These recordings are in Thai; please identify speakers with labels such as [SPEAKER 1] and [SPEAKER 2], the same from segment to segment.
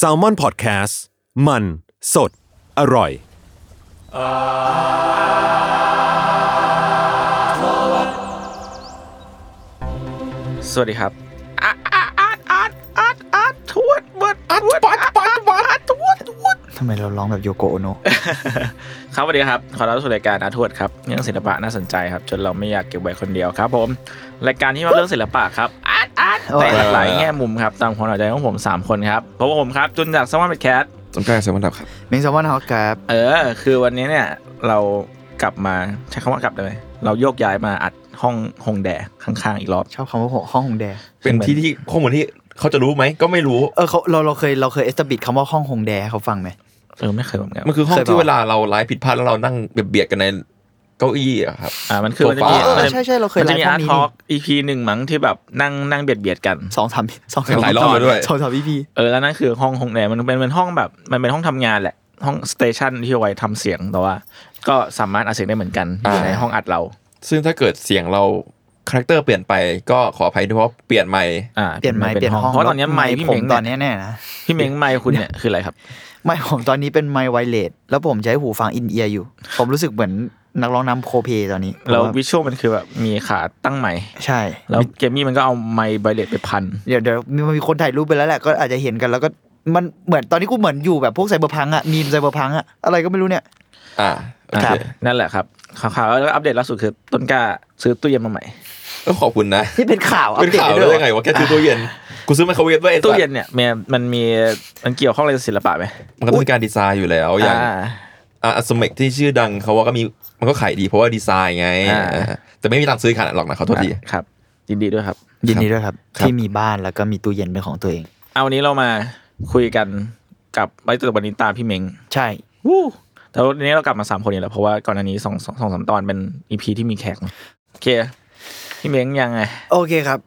[SPEAKER 1] s a l m o n PODCAST มัน สด อร่อย
[SPEAKER 2] สวัสดีครับอาอาอาอาอาอาทวดวัดทวดปัดปัดปัดทวดทวด
[SPEAKER 3] ทำไมเราร้องแบบโยโกโอโนะ
[SPEAKER 2] ครับสวัสดีครับ ขอรับสู่รายการอาทวดครับเรื่องศิลปะน่าสนใจครับ จนเราไม่อยากเก็บไว้คนเดียวครับ ผม รายการที่มาเรื่องศิลปะครับอาร์ตอาร์ตแต่หลากหลายแง่มุมครับตามความเข้าใจของผมสามคนครับเพราะว่าผมครับจุนจากสมาร์ทแคท
[SPEAKER 4] ต้นกล้าเซมันดับครับ
[SPEAKER 3] เมงซอมวันฮอกครับ
[SPEAKER 2] เออ คือวันนี้เนี่ยเรากลับมาใช้คำว่ากลับได้ไหมเราโยกย้ายมาอัดห้องฮงแดข้างๆอีกรอบ
[SPEAKER 3] ชอบคำว่าห้องหงแด
[SPEAKER 4] เป็นที่ที่ข้อมูลที่เขาจะรู้ไหมก็ไม่รู้
[SPEAKER 3] เออเขาเราเราเคยเราเคยเอสตบิดคำว่าห้องหงแดให้เขาฟังไหม
[SPEAKER 2] เออไม่เคยเหมือนกัน
[SPEAKER 4] มันคือห้อง
[SPEAKER 3] เคยบอก
[SPEAKER 4] ที่เวลาเราไลฟ์ผิดพลาดแล้วเรานั่งเบียดๆกันในเก้าอี้อะครับ
[SPEAKER 2] อ่ามันคือมันจะมี
[SPEAKER 4] โซฟา
[SPEAKER 2] มันจะ
[SPEAKER 3] ใช่ใช่เราเคย
[SPEAKER 2] มัน
[SPEAKER 3] ไล
[SPEAKER 2] จะมี
[SPEAKER 3] ฟ์ห้
[SPEAKER 2] อา
[SPEAKER 3] อง
[SPEAKER 2] ร์ต
[SPEAKER 3] นี้
[SPEAKER 2] ทอ
[SPEAKER 3] นี่
[SPEAKER 2] ล์กอีพีหนึ่งมั้งที่แบบนั่งนั่งเบียดเบียดกัน
[SPEAKER 3] สองสามสองสาม
[SPEAKER 4] หลายรอบแล้วด้วย
[SPEAKER 3] สองสามพี่พี่
[SPEAKER 2] เออแล้วนั่นคือห้องห้องไหนมันเป็นเป็นห้องแบบมันเป็นห้องทำงานแหละห้องสเตชันที่เอาไว้ทำเสียงแต่ว่า ก็สามารถอัดเสียงได้เหมือนกันอยู่ในห้องอัดเรา
[SPEAKER 4] ซึ่งถ้าเกิดเสียงเราคาแรคเตอร์เปลี่ยนไปก็ขออภัยด้วยเพราะเปลี่ยนใหม่
[SPEAKER 2] อ่า
[SPEAKER 3] เปลี่ยนไม้เปลี่ยนห้อง
[SPEAKER 2] เพราะตอนนี้ไมค์พี่
[SPEAKER 3] ผ
[SPEAKER 2] เม้
[SPEAKER 3] ม
[SPEAKER 2] ง
[SPEAKER 3] ตอน
[SPEAKER 2] เนี่ย
[SPEAKER 3] นี้แน่นะ
[SPEAKER 2] พี่เม้งไมค์คุณเนี่ยคืออะไรครับ
[SPEAKER 3] ไม่ผมตอนนี้เป็นไมค์ wireless แล้วผมใช้หูฟัง in-ear อยู่ ผมรู้สึกเหมือนนักร้องนำโคเพตอนนี้
[SPEAKER 2] แล้ว
[SPEAKER 3] ผม
[SPEAKER 2] visual มันคือแบบมีขาตั้งไมค์
[SPEAKER 3] ใช่
[SPEAKER 2] แล้วเกมมี่มันก็เอาไมค์ไบเลตไปพัน
[SPEAKER 3] เดี๋ยวเดี๋ยวมีมันมีคนถ่ายรูปไปแล้วแหละก็อาจจะเห็นกันแล้วก็มันเหมือนตอนนี้กูเหมือนอยู่แบบพวก cyberpunk อะ meme cyberpunk อะอะไรก็ไม่รู้เนี่ย
[SPEAKER 4] อ่าโอ
[SPEAKER 2] ค
[SPEAKER 4] เค
[SPEAKER 2] รับนั่นแหละครับข่าวๆแล้วอัปเดตล่าสุดคือต้นกล้าซื้อตู้เย็นมาใหม่
[SPEAKER 4] ก็ขอบคุณนะ
[SPEAKER 3] นี่เป็นข่าวอัป
[SPEAKER 4] เป็น
[SPEAKER 3] เดต
[SPEAKER 4] ข่าว
[SPEAKER 3] ได้
[SPEAKER 4] ได้
[SPEAKER 3] ด้วย
[SPEAKER 4] ยังไงว่าแค่ซื้อตู้เย็น กูซื้อไมโครเวฟด้วยไอ้สั
[SPEAKER 2] ตู้
[SPEAKER 4] ตว์
[SPEAKER 2] เย็นเนี่ยมันมันมีมันเกี่ยวข้องอะไรกับศิลปะไหม
[SPEAKER 4] มันก็ต้องมีการดีไซน์อยู่แล้วอย่าง
[SPEAKER 2] อ่า
[SPEAKER 4] อะสมักที่ชื่อดังเขาว่าก็มีมันก็ขายดีเพราะว่าดีไซน์ไง
[SPEAKER 2] อ่า
[SPEAKER 4] เออแต่ไม่มีตังค์ซื้อขนาดนั้นหรอกนะขอโทษที
[SPEAKER 2] ครับยินดีด้วยครับ
[SPEAKER 3] ยินดีด้วยครับ
[SPEAKER 4] ครับ
[SPEAKER 3] ที่มีบ้านแล้วก็มีตู้เย็นเป็นของตัวเอง
[SPEAKER 2] เอาวันนี้เรามาคุยกันกับไว้ตัววันนี้ตามพี่เม้ง
[SPEAKER 3] ใช่
[SPEAKER 2] วู้แต่วันนี้เรากลับมาสามคนอีกแล้วเพราะว่าก่อนอันนี้สองสองสองสามตอนเป็นอีพีที่มีแขกโอเคพี่เม้งยังไง
[SPEAKER 3] โอเคครับ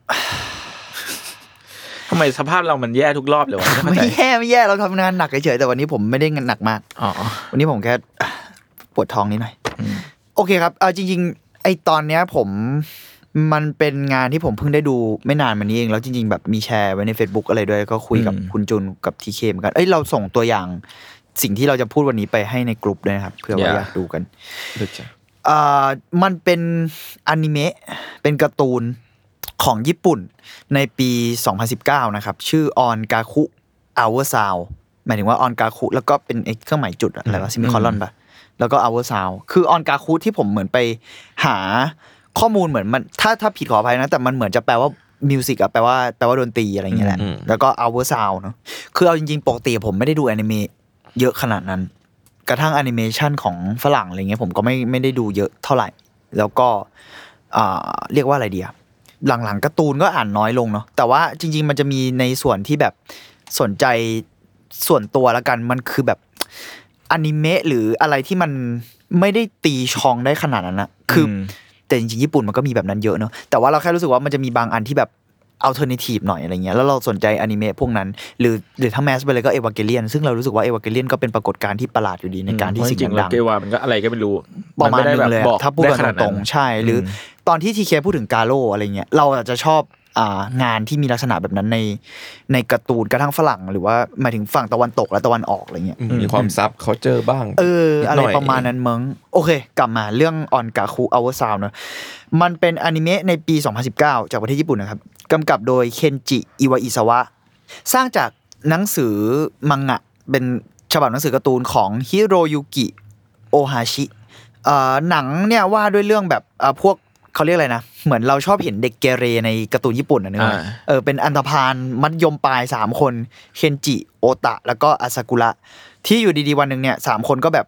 [SPEAKER 2] ทำไมสภาพเรามันแย่ทุกรอบเลยวะไม่เข้า
[SPEAKER 3] ไม่
[SPEAKER 2] ใจ
[SPEAKER 3] แย่ไม่แย่เราทำงานหนักเฉยๆแต่วันนี้ผมไม่ได้งานหนักมาก
[SPEAKER 2] อ๋อ
[SPEAKER 3] วันนี้ผมแค่อะปวดท้องนิดหน่อย
[SPEAKER 2] อืม
[SPEAKER 3] โอเคครับเอาจริง ๆ ไอตอนเนี้ยผมมันเป็นงานที่ผมเพิ่งได้ดูไม่นานมานี้เอง แล้วจริง ๆ แบบมีแชร์ไว้ใน Facebook อะไรด้วย ก็คุยกับ
[SPEAKER 2] อืม
[SPEAKER 3] คุณจุนกับทีเคเหมือนกัน เอ้ยเราส่งตัวอย่างสิ่งที่เราจะพูดวันนี้ไปให้ในกลุ่มด้วยนะครับเพื่อว่าอยากดูกันเอ่อมันเป็นอนิเมะเป็นการ์ตูน ของญี่ปุ่นในปี 2019 นะครับ ชื่อ On-Gaku Our Sound หมายถึงว่า On-Gaku แล้วก็เป็นไอ้เครื่องหมายจุดอะอะไรวะ semicolon ปะแล้วก็ Our Sound คือ On-Gaku ที่ผมเหมือนไปหาข้อมูลเหมือนมันถ้าถ้าผิดขออภัยนะ แต่มันเหมือนจะแปลว่า music อะแปลว่าแปลว่าดนตรีอะไรอย่างเงี้ยแหละ
[SPEAKER 4] อืม
[SPEAKER 3] แล้วก็ Our Sound เนาะคือเอาจริงๆ ปกติผมไม่ได้ดูอนิเมะเยอะขนาดนั้น กระทั่งแอนิเมชันของฝรั่งอะไรเงี้ยผมก็ไม่ไม่ได้ดูเยอะเท่าไหร่ แล้วก็อ่าเรียกว่าอะไรดีอะ หลังๆการ์ตูนก็อ่านน้อยลงเนาะแต่ว่าจริง ๆ มันจะมีในส่วนที่แบบสนใจส่วนตัวละกันมันคือแบบอนิเมะหรืออะไรที่มันไม่ได้ตีชองได้ขนาดนั้นนะคืออ
[SPEAKER 2] ม
[SPEAKER 3] แต่จริงๆญี่ปุ่นมันก็มีแบบนั้นเยอะเนาะแต่ว่าเราแค่รู้สึกว่ามันจะมีบางอันที่แบบ อัลเทอร์เนทีฟหน่อยอะไรเงี้ยแล้วเราสนใจอนิเมะพวกนั้น หรือหรือถ้าแมสไปเลยก็เอวาเกเลียนซึ่งเรารู้สึกว่าเอวาเกเลียนก็เป็นปรากฏการณ์ที่ประหลาดอยู่ดีในการที่
[SPEAKER 2] เพะ
[SPEAKER 3] สิ่ง
[SPEAKER 2] จริงๆแล้
[SPEAKER 3] ดั
[SPEAKER 2] ว
[SPEAKER 3] ง
[SPEAKER 2] เกวามันก็อะไรก็ไม่รู้
[SPEAKER 3] ๆประมาณ
[SPEAKER 2] นไได้
[SPEAKER 3] นึงเลย
[SPEAKER 2] บ
[SPEAKER 3] อะ
[SPEAKER 2] อก
[SPEAKER 3] ถ้าพูด
[SPEAKER 2] ได้
[SPEAKER 3] กัน
[SPEAKER 2] ขนาด
[SPEAKER 3] ต
[SPEAKER 2] นั้
[SPEAKER 3] ร
[SPEAKER 2] น
[SPEAKER 3] งๆใช่ หรืออตอนที่ทีเคพูดถึงกาโลอะไรเงี้ยเราอาจจะชอบอ่างานที่มีลักษณะแบบนั้นในในการ์ตูนกระทั่งฝรั่ง หรือว่าหมายถึงฝั่งตะวันตกและตะวันออกอะไรเงี้ย
[SPEAKER 4] มีความซับเขาเจอบ้าง
[SPEAKER 3] เออ
[SPEAKER 4] นิด
[SPEAKER 3] อะไร
[SPEAKER 4] หน่อย
[SPEAKER 3] ประมาณนั้นมั้งโอเค กลับมาเรื่องออนกาคูอเวอร์ซาวเนอะมันเป็นอนิเมะในปี 2019 จากประเทศญี่ปุ่นนะครับ กำกับโดยเคนจิอิวาอิซาวะ สร้างจากหนังสือมังงะ เป็นฉบับหนังสือการ์ตูนของฮิโรยุกิโอฮาชิเอ่อหนังเนี่ยว่าด้วยเรื่องแบบเอ่อพวกเขาเรียกอะไรนะ เหมือนเราชอบเห็นเด็กเกเรในการ์ตูนญี่ปุ่นนะเนกอะ
[SPEAKER 2] อ่า
[SPEAKER 3] เออเป็นอันธพาลมัธยมปลายสามคน เคนจิ โอตะ แล้วก็อาซากุระ ที่อยู่ดีๆวันหนึ่งเนี่ยสามคนก็แบบ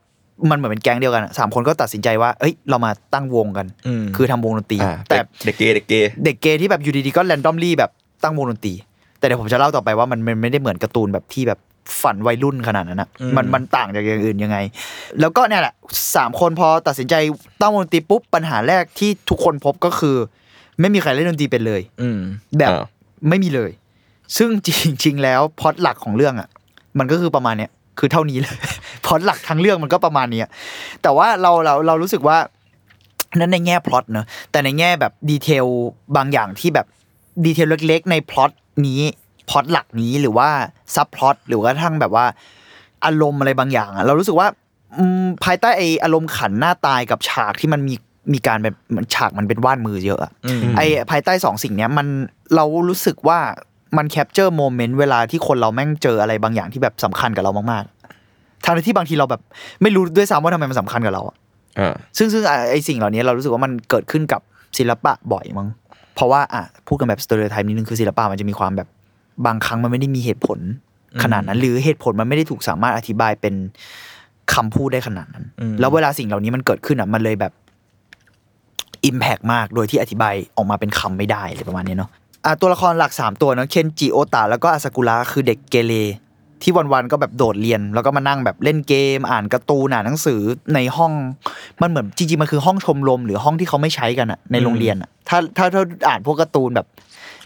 [SPEAKER 3] มันเหมือนเป็นแก๊งเดียวกันอะสามคนก็ตัดสินใจว่า เอ้ย เรามาตั้งวงกัน
[SPEAKER 2] อืม
[SPEAKER 3] คือทำวงดนตรี
[SPEAKER 4] อ่า
[SPEAKER 3] แต่
[SPEAKER 4] เด็กเกเรเด็กเกเร
[SPEAKER 3] เด็กเกเรที่แบบอยู่ดีๆก็ randomly แบบตั้งวงดนตรี แต่เดี๋ยวผมจะเล่าต่อไปว่ามันมันไม่ได้เหมือนการ์ตูนแบบที่แบบฝันวัยรุ่นขนาดนั้นนะ
[SPEAKER 2] อืม
[SPEAKER 3] มันมันต่างจากอย่างอื่นยังไง แล้วก็เนี่ยแหละสามคนพอตัดสินใจตั้งวงดนตรีปุ๊บปัญหาแรกที่ทุกคนพบก็คือ ไม่มีใครเล่นดนตรีเป็นเลย
[SPEAKER 2] อืม
[SPEAKER 3] แบบ
[SPEAKER 4] อ่า
[SPEAKER 3] ไม่มีเลย ซึ่งจริงๆแล้วพล็อตหลักของเรื่องอะ มันก็คือประมาณเนี้ย คือเท่านี้เลยพล็อตหลักทั้งเรื่องมันก็ประมาณเนี้ยแต่ว่าเราเราเรารู้สึกว่านั้นในแง่พล็อตเนอะแต่ในแง่แบบ detail บางอย่างที่แบบ detail เล็ก ๆ ในพล็อตนี้พล็อตหลักนี้หรือว่า subplot หรือว่าทั้งแบบว่าอารมณ์อะไรบางอย่างอะเรารู้สึกว่าอืมภายใต้ไออารมณ์ขันหน้าตายกับฉากที่มันมีมีการแบบมันฉากมันเป็นวาดมือเยอะอะ
[SPEAKER 2] อืม
[SPEAKER 3] ไอภายใต้สองสิ่งเนี้ยมันเรารู้สึกว่า มัน capture moment เวลาที่คนเราแม่งเจออะไรบางอย่างที่แบบสำคัญกับเรามากๆทั้งที่บางทีเราแบบไม่รู้ด้วยซ้ำว่าทำไมมันสำคัญกับเราอะ
[SPEAKER 4] อ่า
[SPEAKER 3] ซึ่งซึ่งไอ้ไอสิ่งเหล่านี้เรารู้สึกว่ามันเกิดขึ้นกับศิลปะบ่อยมั้งเพราะว่าอะพูดกันแบบ stereotype นิดนึงคือศิลปะมันจะมีความแบบบางครั้งมันไม่ได้มีเหตุผลขนาดนั้น หรือเหตุผลมันไม่ได้ถูกสามารถอธิบายเป็นคำพูดได้ขนาดนั้น
[SPEAKER 2] อืม
[SPEAKER 3] แล้วเวลาสิ่งเหล่านี้มันเกิดขึ้นอะมันเลยแบบอิมแพกมากโดยที่อธิบายออกมาเป็นคำไม่ได้อะไรประมาณนี้เนาะอะ ตัวละครหลักสามตัวเนาะเคนจิโอตะแล้วก็อาซากุระคือเด็กเกเรที่วันๆก็แบบโดดเรียน แล้วก็มานั่งแบบเล่นเกม อ่านการ์ตูนอ่านหนังสือในห้อง มันเหมือนจริงๆมันคือห้องชมรมหรือห้องที่เขาไม่ใช้กันอะในโรงเรียนอะถ้าถ้าถ้าอ่านพวกการ์ตูนแบบ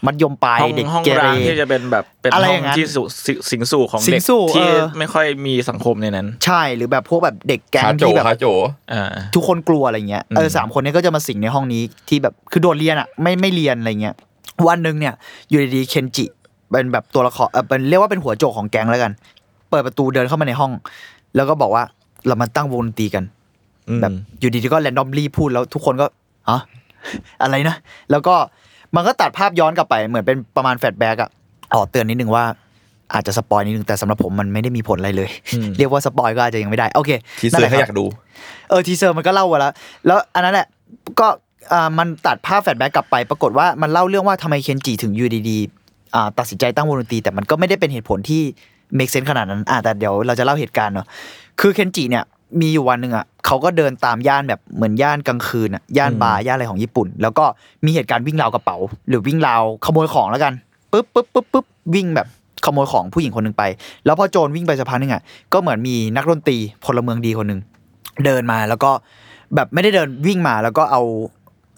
[SPEAKER 3] มัธยมปลาย
[SPEAKER 2] ห้อง
[SPEAKER 3] เด็ก
[SPEAKER 2] ห้อง
[SPEAKER 3] เกเร
[SPEAKER 2] ร้างที่จะเป็นแบบเป็น
[SPEAKER 3] อะไร
[SPEAKER 2] ห้
[SPEAKER 3] อ
[SPEAKER 2] อย่าง
[SPEAKER 3] นั้น
[SPEAKER 2] ที่สุสิสิงสู่ของ
[SPEAKER 3] สิง
[SPEAKER 2] เด็ก
[SPEAKER 3] สู่
[SPEAKER 2] ที่
[SPEAKER 3] เออ
[SPEAKER 2] ไม่ค่อยมีสังคมในนั้น
[SPEAKER 3] ใช่หรือแบบพวกแบบเด็กแก๊ง
[SPEAKER 4] คาโจ
[SPEAKER 3] ที่แบบ
[SPEAKER 4] คาโจ
[SPEAKER 2] อ่า
[SPEAKER 3] ทุกคนกลัวอะไรเงี้ยเออ
[SPEAKER 2] อืม
[SPEAKER 3] สามคนเนี้ก็จะมาสิงในห้องนี้ที่แบบคือโดดเรียนอะไม่ไม่เรียนอะไรเงี้ย วันหนึ่งเนี่ยอยู่ดีๆเคนจิเป็นแบบตัวละครเออเป็นเรียกว่าเป็นหัวโจกของแก๊งแล้วกัน เปิดประตูเดินเข้ามาในห้อง แล้วก็บอกว่าเรามาตั้งวงดนตรีกัน
[SPEAKER 2] อืม
[SPEAKER 3] แบบอยู่ดีๆก็ randomly พูดแล้วทุกคนก็อ๋ออะไรนะ แล้วก็มันก็ตัดภาพย้อนกลับไปเหมือนเป็นประมาณ flashback อะอ๋อเตือนนิดนึงว่าอาจจะ spoil นิดนึงแต่สำหรับผมมันไม่ได้มีผลอะไรเลย
[SPEAKER 2] อืม
[SPEAKER 3] เรียกว่า spoil ก็อาจจะยังไม่ได้ โอเค
[SPEAKER 4] ทีเซ
[SPEAKER 3] นั่
[SPEAKER 4] อน
[SPEAKER 3] แห
[SPEAKER 4] ร์
[SPEAKER 3] ละ
[SPEAKER 4] ให้
[SPEAKER 3] ค
[SPEAKER 4] อ
[SPEAKER 3] รับ
[SPEAKER 4] ยากดู
[SPEAKER 3] เออ teaser มันก็เล่าไว้แล้ว แล้วอันนั้นแหละก็อ่า มันตัดภาพ flashback กลับไป ปรากฏว่ามันเล่าเรื่องว่าทำไมเคนจิถึงอยู่ดีๆอ่าตัดสินใจตั้งวงดนตรี แต่มันก็ไม่ได้เป็นเหตุผลที่ make sense ขนาดนั้นอ่าแต่เดี๋ยวเราจะเล่าเหตุการณ์เนาะคือเคนจิเนี่ยมีอยู่วันหนึ่งอะเขาก็เดินตามย่านแบบเหมือนย่านกลางคืนอะย่านบาร์ย่านอะไรของญี่ปุ่น แล้วก็มีเหตุการณ์วิ่งราวกระเป๋า หรือวิ่งราวขโมยของแล้วกันปุ๊บปุ๊บปุ๊บปุ๊บวิ่งแบบขโมยของผู้หญิงคนหนึ่งไป แล้วพอโจรวิ่งไปสักพักหนึงอะก็เหมือนมีนักดนตรีพลเมืองดีคนหนึ่งเดินมาแล้วก็แบบไม่ได้เดินวิ่งมาแล้วก็เอา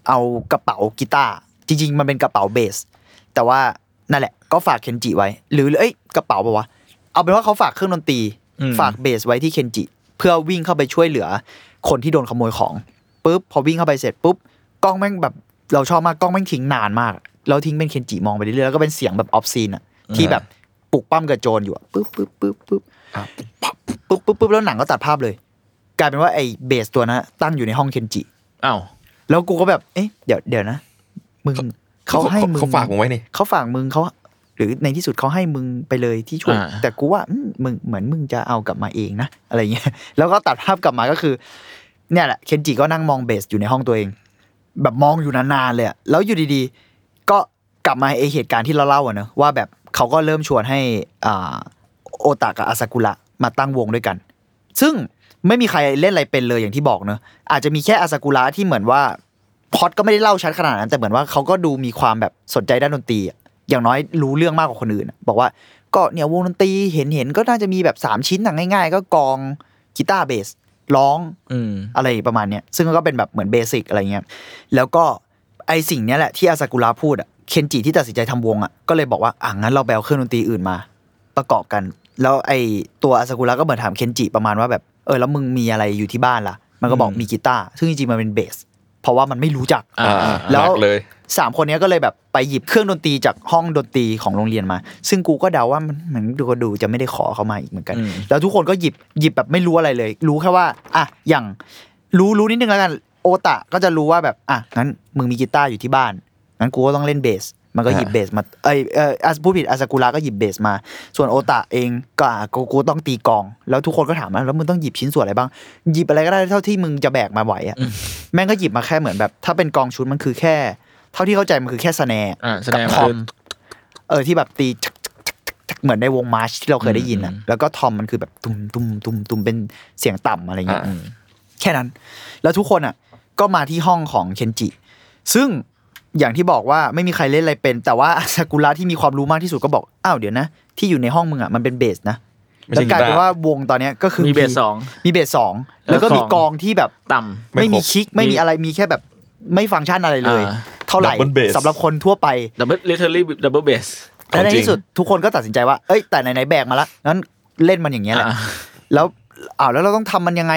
[SPEAKER 3] เอากระเป๋ากีตาร์จริง ๆ มันเป็นกระเป๋าเบส แต่ว่านั่นแหละก็ฝากเคนจิไว้ หรือเอ้ยกระเป๋าปะวะเอาเป็นว่าเขาฝากเครื่องดนตรี
[SPEAKER 2] อืม
[SPEAKER 3] ฝากเบสไว้ที่เคนจิเพื่อวิ่งเข้าไปช่วยเหลือ คนที่โดนขโมยของปุ๊บพอวิ่งเข้าไปเสร็จปุ๊บกล้องแม่งแบบเราชอบมากกล้องแม่งทิ้งนานมากแล้วทิ้งเป็นเคนจิมองไปเรื่อยๆแล้วก็เป็นเสียงแบบ off-scene อะที่แบบปลุกปล้ำกับโจรอยู่อะปุ๊บปุ๊บปุ๊บปุ๊บ
[SPEAKER 4] อะ
[SPEAKER 3] ปุ๊บปุ๊บปุ๊บแล้วหนังก็ตัดภาพเลย กลายเป็นว่าไอ้เบสตัวนั้นตั้งอยู่ในห้องเคนจิ
[SPEAKER 2] อ้าว
[SPEAKER 3] แล้วกูก็แบบ เอ๊ะเดี๋ยวเดี๋ยวนะมึงเขาให้มึง
[SPEAKER 4] เขาฝากมึงไว้นี่
[SPEAKER 3] เขาฝากมึงเขาหรือในที่สุดเขาให้มึงไปเลยที่ช่วย
[SPEAKER 2] อ่า
[SPEAKER 3] แต่กูว่าอืมมึงเหมือนมึงจะเอากลับมาเองนะอะไรเงี้ยแล้วก็ตัดภาพกลับมาก็คือ เนี่ยแหละเคนจิก็นั่งมองเบสอยู่ในห้องตัวเอง แบบมองอยู่นานๆเลยอะแล้วอยู่ดีๆ ก็กลับมาไอเหตุการณ์ที่เราเล่าอะเนอะว่าแบบเขาก็เริ่มชวนให้อ่าโอตากับอาซากุระมาตั้งวงด้วยกัน ซึ่ง ไม่มีใครเล่นอะไรเป็นเลยอย่างที่บอกเนอะอาจจะมีแค่อาซากุระที่เหมือนว่าพล็อดก็ไม่ได้เล่าชัดขนาดนั้นแต่เหมือนว่าเขาก็ดูมีความแบบสนใจด้านดนตรีอะอย่างน้อยรู้เรื่องมากกว่าคนอื่นอะบอกว่าก็เนี่ยวงดนตรีเห็นเห็นก็น่าจะมีแบบสามชิ้นหนังง่าย ๆ ก็กลองกีตาร์เบสร้อง
[SPEAKER 2] อืม
[SPEAKER 3] อะไรประมาณเนี้ยซึ่งก็เป็นแบบเหมือนเบสิกอะไรเงี้ยแล้วก็ไอสิ่งเนี้ยแหละที่อาซากุระพูดอะเคนจิที่ตัดสินใจทำวงอะก็เลยบอกว่าอะงั้นเราไปเอาเครื่องดนตรีอื่นมา ประกอบกัน แล้วไอตัวอาซากุระก็เหมือนถามเคนจิประมาณว่าแบบ เออแล้วมึงมีอะไรอยู่ที่บ้านล่ะ มันก็บอก
[SPEAKER 2] อืม
[SPEAKER 3] มีกีตาร์ซึ่งจริงๆมันเป็นเบสเพราะว่ามันไม่รู้จัก
[SPEAKER 2] อ่า
[SPEAKER 4] อ่า
[SPEAKER 3] แล้ว
[SPEAKER 4] หนักเลย
[SPEAKER 3] สามคนเนี้ยก็เลยแบบไปหยิบเครื่องดนตรีจากห้องดนตรีของโรงเรียนมา ซึ่งกูก็เดาว่ามันเหมือนดูก็ดูจะไม่ได้ขอเขามาอีกเหมือนกัน
[SPEAKER 2] อืม
[SPEAKER 3] แล้วทุกคนก็หยิบหยิบแบบไม่รู้อะไรเลย รู้แค่ว่าอะอย่างรู้รู้นิดนึงแล้วกันโอตะก็จะรู้ว่าแบบอะงั้นมึงมีกีตาร์อยู่ที่บ้านงั้นกูก็ต้องเล่นเบส มันก็หยิบเบสมาเอยเอออาพูดผิดอาซากุระก็หยิบเบสมา ส่วนโอตะเองก็อะกูกูต้องตีกลอง แล้วทุกคนก็ถามว่าแล้วมึงต้องหยิบชิ้นส่วนอะไรบ้าง หยิบอะไรก็ได้เท่าที่มึงจะแบกมาไหวอะแม่งก็หยิบมาแค่เหมือนแบบ ถ้าเป็นกลองชุดมันคือแค่ เท่าที่เข้าใจมันคือแค่ snare
[SPEAKER 2] อ่า snare
[SPEAKER 3] กับท
[SPEAKER 2] ว่า
[SPEAKER 3] อมเออที่แบบตีชักชักชักชักเหมือนในวงมาร์ชที่เราเคยได้ยินอะ
[SPEAKER 2] อืม
[SPEAKER 3] แล้วก็ทอมมันคือแบบตุ้มตุ้มตุ้มตุ้มเป็นเสียงต่ำอะไรเงี้ย
[SPEAKER 4] อ่า
[SPEAKER 3] แค่นั้น แล้วทุกคนอะ ก็มาที่ห้องของเคนจิ ซึ่ง อย่างที่บอกว่าไม่มีใครเล่นอะไรเป็น แต่ว่าซากุระที่มีความรู้มากที่สุดก็บอก อ้าวเดี๋ยวนะ ที่อยู่ในห้องมึงอะมันเป็นเบสนะ
[SPEAKER 4] ไม่
[SPEAKER 3] แล้ว
[SPEAKER 4] ใช่
[SPEAKER 3] กลายเป็น
[SPEAKER 4] กีตาร์
[SPEAKER 3] ว่าวงตอนเนี้ยก็คือ
[SPEAKER 2] มีเบสสอง
[SPEAKER 3] มีเบสสองแล้วก็มี
[SPEAKER 2] แล้วก
[SPEAKER 3] ก
[SPEAKER 2] ล
[SPEAKER 3] อ
[SPEAKER 2] อง
[SPEAKER 3] งที่แบบ
[SPEAKER 2] ต่
[SPEAKER 4] ไม่
[SPEAKER 3] ไม่มี
[SPEAKER 4] ครบ
[SPEAKER 3] kick ไม่มีอะไรมีแค่แบบไม่ฟังก์ชันอะไรเลย
[SPEAKER 2] อ่า
[SPEAKER 3] เท่าไหร่
[SPEAKER 4] Double bass
[SPEAKER 3] สำหรับคนทั่วไป
[SPEAKER 2] double literally double bass
[SPEAKER 3] และใน
[SPEAKER 4] จริง
[SPEAKER 3] ที่สุดทุกคนก็ตัดสินใจว่า เอ้ย แต่ไหนๆแบกมาละงั้นเล่นมันอย่างเงี้ยแหละแล้วอ้าวแล้วเราต้องทำมันยังไง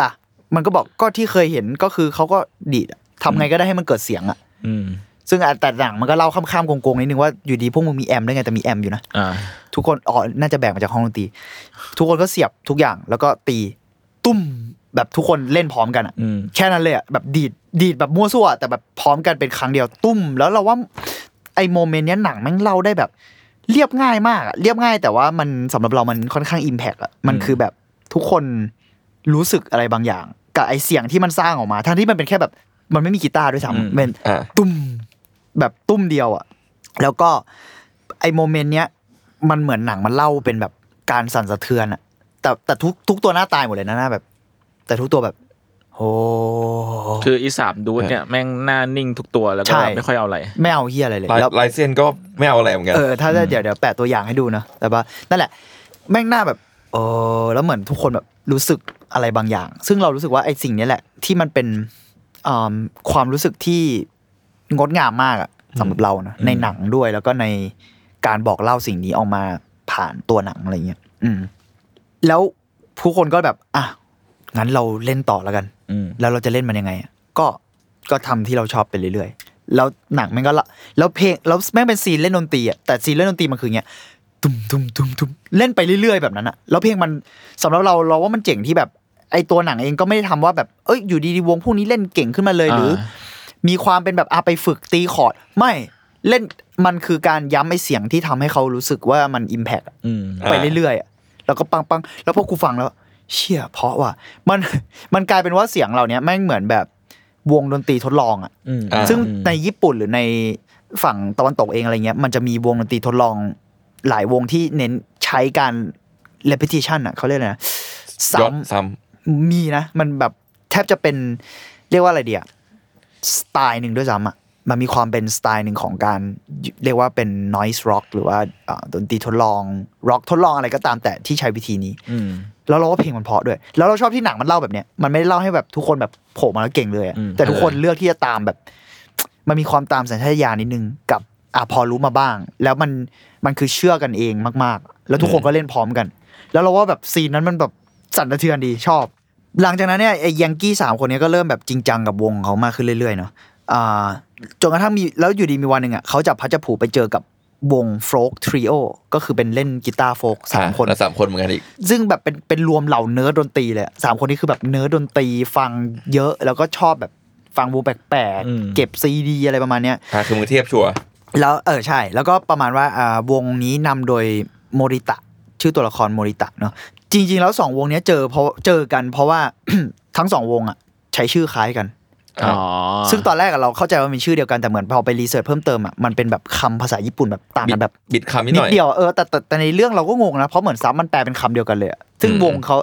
[SPEAKER 3] ล่ะ มันก็บอกก็ที่เคยเห็นก็คือเขาก็ดีดอะทำไงก็ได้ให้มันเกิดเสียงอะ
[SPEAKER 2] อืม
[SPEAKER 3] ซึ่งอะแต่หนังมันก็เล่าข้ามๆโกงๆนิดนึงว่าอยู่ดีพวกมึงมี amp ได้ไงแต่มี amp อยู่นะ
[SPEAKER 2] อ่า
[SPEAKER 3] ทุกคนอ๋อน่าจะแบ่งมาจากห้องดนตรีทุกคนก็เสียบทุกอย่างแล้วก็ตีตุ้มแบบทุกคนเล่นพร้อมกันอะ
[SPEAKER 2] อืม
[SPEAKER 3] แค่นั้นเลยอะแบบดีดดีดแบบมั่วซั่วแต่แบบพร้อมกันเป็นครั้งเดียวตุ้ม แล้วเราว่าไอ้ moment เนี้ยหนังแม่งเล่าได้แบบ เรียบง่ายมากอะเรียบง่าย แต่ว่ามันสำหรับเรามันค่อนข้าง impact อะมันคือแบบทุกคนรู้สึกอะไรบางอย่าง กับไอเสียงที่มันสร้างออกมาทั้งที่มันเป็นแค่แบบ มันไม่มีกีตาร์ด้วย
[SPEAKER 2] อืม
[SPEAKER 3] ซ้ำเป็น
[SPEAKER 4] อ่า
[SPEAKER 3] ตุ้มแบบตุ้มเดียวอะแล้วก็ไอโมเมนต์เนี้ยมันเหมือนหนังมันเล่าเป็นแบบการสั่นสะเทือนอะแต่แต่ทุกทุกตัวหน้าตายหมดเลยนะหน้าแบบ แต่ทุกตัวแบบโอ้
[SPEAKER 2] คืออีสามดูดเนี่ยแม่งหน้านิ่งทุกตัวแล้วก็
[SPEAKER 3] ใช่
[SPEAKER 2] แบบไม่ค่อยเอาอะไร
[SPEAKER 3] ไม่เอาเฮียอะไรเลย
[SPEAKER 4] ลาย
[SPEAKER 3] แล้ว
[SPEAKER 4] ลายเส้นก็ไม่เอาอะไรเหมือนกัน
[SPEAKER 3] เออถ้าจะเดี๋ยวเดี๋ยวแปะตัวอย่างให้ดูนะแต่ว่านั่นแหละ แม่งหน้าแบบเออแล้วเหมือนทุกคนแบบรู้สึกอะไรบางอย่าง ซึ่งเรารู้สึกว่าไอ้สิ่งนี้แหละ ที่มันเป็นอ่า ความรู้สึกที่งดงามมากอะสำหรับเรานะในหนังด้วยแล้วก็ในการบอกเล่าสิ่งนี้ออกมาผ่านตัวหนังอะไรเงี้ยอืม แล้วผู้คนก็แบบ อะงั้นเราเล่นต่อแล้วกัน
[SPEAKER 2] อืม
[SPEAKER 3] แล้วเราจะเล่นมันยังไงอะก็ก็ทำที่เราชอบไปเรื่อยๆแล้วหนังมันก็ละแล้วเพลงแล้วแม่งเป็นซีนเล่นดนตรีอะแต่ซีนเล่นดนตรีมันคืออย่างเงี้ยตุ้มตุ้มตุ้มตุ้มเล่นไปเรื่อยๆแบบนั้นอะ แล้วเพลงมันสำหรับเราเราว่ามันเจ๋งที่แบบ ไอตัวหนังเองก็ไม่ได้ทำว่าแบบเอ้ยอยู่ดีๆวงพวกนี้เล่นเก่งขึ้นมาเลยหรือ มีความเป็นแบบอาไปฝึกตีคอร์ดไม่เล่นมันคือการย้ำไอเสียงที่ทำให้เขารู้สึกว่ามันอิมแพก
[SPEAKER 2] อืม
[SPEAKER 3] ไปเรื่อยๆอะแล้วก็ปังปังๆแล้วพอกูฟังแล้ว เชี่ยเพราะว่ะมันมันกลายเป็นว่าเสียงเหล่านี้แม่งเหมือนแบบวงดนตรีทดลองอะ
[SPEAKER 2] อืม
[SPEAKER 4] อ่า
[SPEAKER 3] ซึ่งในญี่ปุ่นหรือในฝั่งตะวันตกเองอะไรเงี้ย มันจะมีวงดนตรีทดลอง หลายวงที่เน้นใช้การ repetition อะเขาเรียกอะไรนะ
[SPEAKER 4] ยอด
[SPEAKER 3] ซ้ำ
[SPEAKER 4] ซ้
[SPEAKER 3] มีนะ มันแบบแทบจะเป็นเรียกว่าอะไรเดียสไตล์หนึ่งด้วยซ้ำอะมันมีความเป็นสไตล์หนึ่งของการเรียกว่าเป็น noise rock หรือว่าอ่าดนตรีทดลอง rock ทดลองอะไรก็ตามแต่ที่ใช้วิธีนี้
[SPEAKER 2] อืม
[SPEAKER 3] แล้วเราก็เพลงมันเพราะด้วย แล้วเราชอบที่หนังมันเล่าแบบเนี้ยมันไม่ได้เล่าให้แบบทุกคนแบบโผล่มาแล้วเก่งเลยอะ
[SPEAKER 2] อืม
[SPEAKER 3] แต่ทุกคนเลือกที่จะตามแบบ มันมีความตามสัญชาตญาณนิดนึงกับอะพอรู้มาบ้าง แล้วมันมันคือเชื่อกันเองมาก ๆ แล้วทุกคนก็เล่นพร้อมกัน แล้วเราว่าแบบ scene นั้นมันแบบสั่นสะเทือนดีชอบ หลังจากนั้นเนี่ยไอ้ยังกี้สามคนเนี้ยก็เริ่มแบบจริงจังกับวงเขามากขึ้นเรื่อยๆเนาะอ่าจนกระทั่งมีแล้วอยู่ดีมีวันหนึ่งอะเขาจับพลัดจับผลูไปเจอกับวง folk trio ก็คือเป็นเล่นกีตาร์
[SPEAKER 4] folk
[SPEAKER 3] สามคน
[SPEAKER 4] แล้วสามคนเหมือนกันอีก
[SPEAKER 3] ซึ่งแบบเป็นเป็นรวมเหล่าเนิร์ดดนตรีเลยอะสามคนนี้คือแบบเนิร์ดดนตรีฟังเยอะแล้วก็ชอบแบบฟังวงแปลก
[SPEAKER 2] อืม
[SPEAKER 3] ๆเก็บซีดีอะไรประมาณเนี้ย
[SPEAKER 4] อ่าคือมึงเทียบชัวร์
[SPEAKER 3] แล้วเออใช่ แล้วก็ประมาณว่าอ่าวงนี้นำโดยโมริตะชื่อตัวละครโมริตะเนาะ จริง ๆ แล้วสองวงเนี้ยเจอเพราะเจอกัน เพราะว่าทั้งสองวงอะ ใช้ชื่อคล้ายกัน
[SPEAKER 2] อ๋อ
[SPEAKER 3] ซึ่งตอนแรกอะเราเข้าใจว่าเป็นชื่อเดียวกันแต่เหมือนพอไปรีเสิร์ชเพิ่มเติมอะมันเป็นแบบคำภาษาญี่ปุ่นแบบต่างกันแบบ
[SPEAKER 4] บิดคำนิด
[SPEAKER 3] นิ
[SPEAKER 4] ห
[SPEAKER 3] ด
[SPEAKER 4] น่อย
[SPEAKER 3] เดียวเออแต่แต่แต่ในเรื่องเราก็งงนะเพราะเหมือนซับมันแปลเป็นคำเดียวกันเลยอะซึ่ง
[SPEAKER 4] อืม
[SPEAKER 3] วงเขา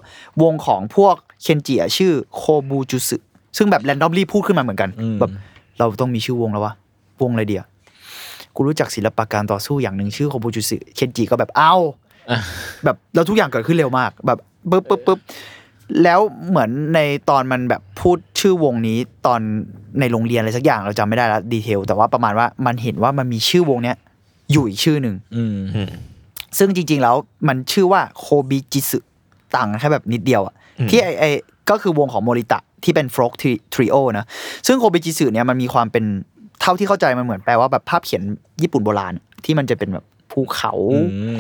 [SPEAKER 3] วงของพวกเคนจิอะชื่อโคบูจุสึซึ่งแบบแรนดอมลี่พูดขึ้นมาเหมือนกัน
[SPEAKER 2] อืม
[SPEAKER 3] แบบเราต้องมีชื่อวงแล้ววะวงอะไรเดียวกูรู้จักศิลปะการต่อสู้อย่างหนึ่งชื่อโคบูจุสึเคนจิก็แบบเอ้า
[SPEAKER 2] อะ
[SPEAKER 3] แบบแล้วทุกอย่างเกิดขึ้นเร็วมาก แบบปึ๊บปึ๊บปึ๊บแล้วเหมือนในตอนมันแบบพูดชื่อวงนี้ตอนในโรงเรียนอะไรสักอย่างเราจำไม่ได้แล้วดีเทล แต่ว่าประมาณว่ามันเห็นว่ามันมีชื่อวงเนี้ยอยู่อีกชื่อหนึ่ง
[SPEAKER 2] อืม
[SPEAKER 4] อืม
[SPEAKER 3] ซึ่งจริง ๆ แล้วมันชื่อว่าโคบิจิสึต่างกันแค่แบบนิดเดียวอะ
[SPEAKER 4] อืม
[SPEAKER 3] ที่ไอไอก็คือวงของโมริตะที่เป็น folk trio นะซึ่งโคบิจิสึเนี่ยมันมีความเป็นเท่าที่เข้าใจมันเหมือนแปลว่าแบบภาพเขียนญี่ปุ่นโบราณที่มันจะเป็นแบบภูเขา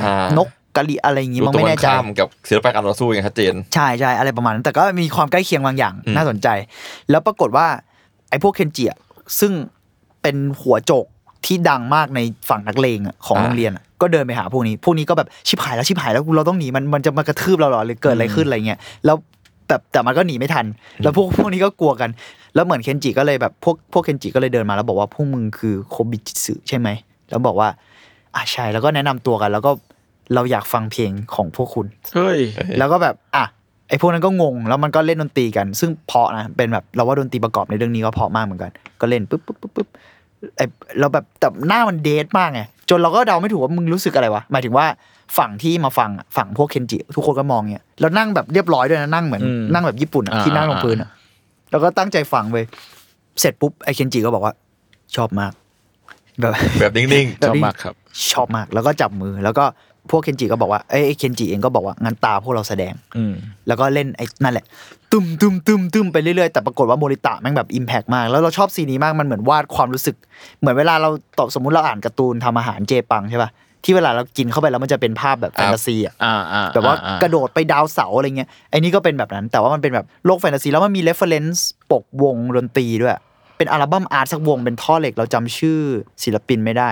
[SPEAKER 4] อ่าน
[SPEAKER 3] ก กะลิงอะไรอย่างงี้
[SPEAKER 4] ดู
[SPEAKER 3] มัน
[SPEAKER 4] ตรง
[SPEAKER 3] ไม่
[SPEAKER 4] กั
[SPEAKER 3] แน่
[SPEAKER 4] น
[SPEAKER 3] ใจ
[SPEAKER 4] ข้ามกับศิลปะการต่อสู้อย่างชัดเจน
[SPEAKER 3] ใช่ใช่อะไรประมาณนั้นแต่ก็มีความใกล้เคียงบางอย่าง
[SPEAKER 4] อืม
[SPEAKER 3] น่าสนใจ แล้วปรากฏว่าไอ้พวกเคนจิอะซึ่งเป็นหัวโจกที่ดังมากในฝั่งนักเลงอะของโรงเรียนอะก็เดินไปหาพวกนี้ พวกนี้ก็แบบชิบหายแล้วชิบหายแล้วเราต้องหนีมันมันจะมากระทืบเราเหรอหรือเกิดอะไรขึ้นอะไรเงี้ยแล้วแบบแต่มันก็หนีไม่ทัน แล้วพวกพวกนี้ก็กลัวกัน แล้วเหมือนเคนจิก็เลยแบบพวกพวกเคนจิก็เลยเดินมาแล้วบอกว่าพวกมึงคือโคบิจิสึใช่ไหมแล้วบอกว่าอ่าใช่แล้วก็แนะนำตัวกัน แล้วก็ เราอยากฟังเพลงของพวกคุณ
[SPEAKER 2] เฮ้ย
[SPEAKER 3] แล้วก็แบบอะไอ้พวกนั้นก็งง แล้วมันก็เล่นดนตรีกัน ซึ่งเพราะนะเป็นแบบเราว่าดนตรีประกอบในเรื่องนี้ก็เพราะมากเหมือนกัน ก็เล่นปุ๊บปุ๊บปุ๊บปุ๊บไอ้เราแบบแต่หน้ามันเดทมากไงจนเราก็เดาไม่ถูกว่ามึงรู้สึกอะไรวะหมายถึงว่าฝั่งที่มาฟังอะฝั่งพวกเคนจิทุกคนก็มองเงี้ยแล้วนั่งแบบเรียบร้อยด้วยนะนั่งเหมือน
[SPEAKER 2] อืม
[SPEAKER 3] นั่งแบบญี่ปุ่นอะ
[SPEAKER 2] อ่า
[SPEAKER 3] ที่นั่งลงพื้นอะแล้วก็ตั้งใจฟังไปเสร็จปุ๊บไอ้เคนจิก็บอกว่า ชอบมาก แบบ
[SPEAKER 4] แบบนิ่ง
[SPEAKER 2] ชอบมากครับ
[SPEAKER 3] ชอบมากแล้วก็จับมือแล้วก็ พวกเคนจิก็บอกว่าเอ้ยไอ้เคนจิเองก็บอกว่างั้นตาพวกเราแสดง
[SPEAKER 2] อืม
[SPEAKER 3] แล้วก็เล่นไอ้นั่นแหละตึมตึมตึมตึมไปเรื่อยๆแต่ปรากฏว่าโมริตะแม่งแบบ impact มากแล้วเราชอบ scene นี้มากมันเหมือนวาดความรู้สึก เหมือนเวลาเราตอบสมมุติเราอ่านการ์ตูนทำอาหารเจปังใช่ป่ะที่เวลาเรากินเข้าไปแล้วมันจะเป็นภาพแบบแฟนตาซีอะ
[SPEAKER 2] อ่าอ่า
[SPEAKER 3] แบบว่า
[SPEAKER 2] อ่
[SPEAKER 3] กระโดดไปดาวเสาอะไรเงี้ยไอ้นี่ก็เป็นแบบนั้น แต่ว่ามันเป็นแบบโลกแฟนตาซีแล้วมันมี reference ปกวงดนตรีด้วย เป็น album art สักวงเป็นท่อเหล็กเราจำชื่อศิลปินไม่ได้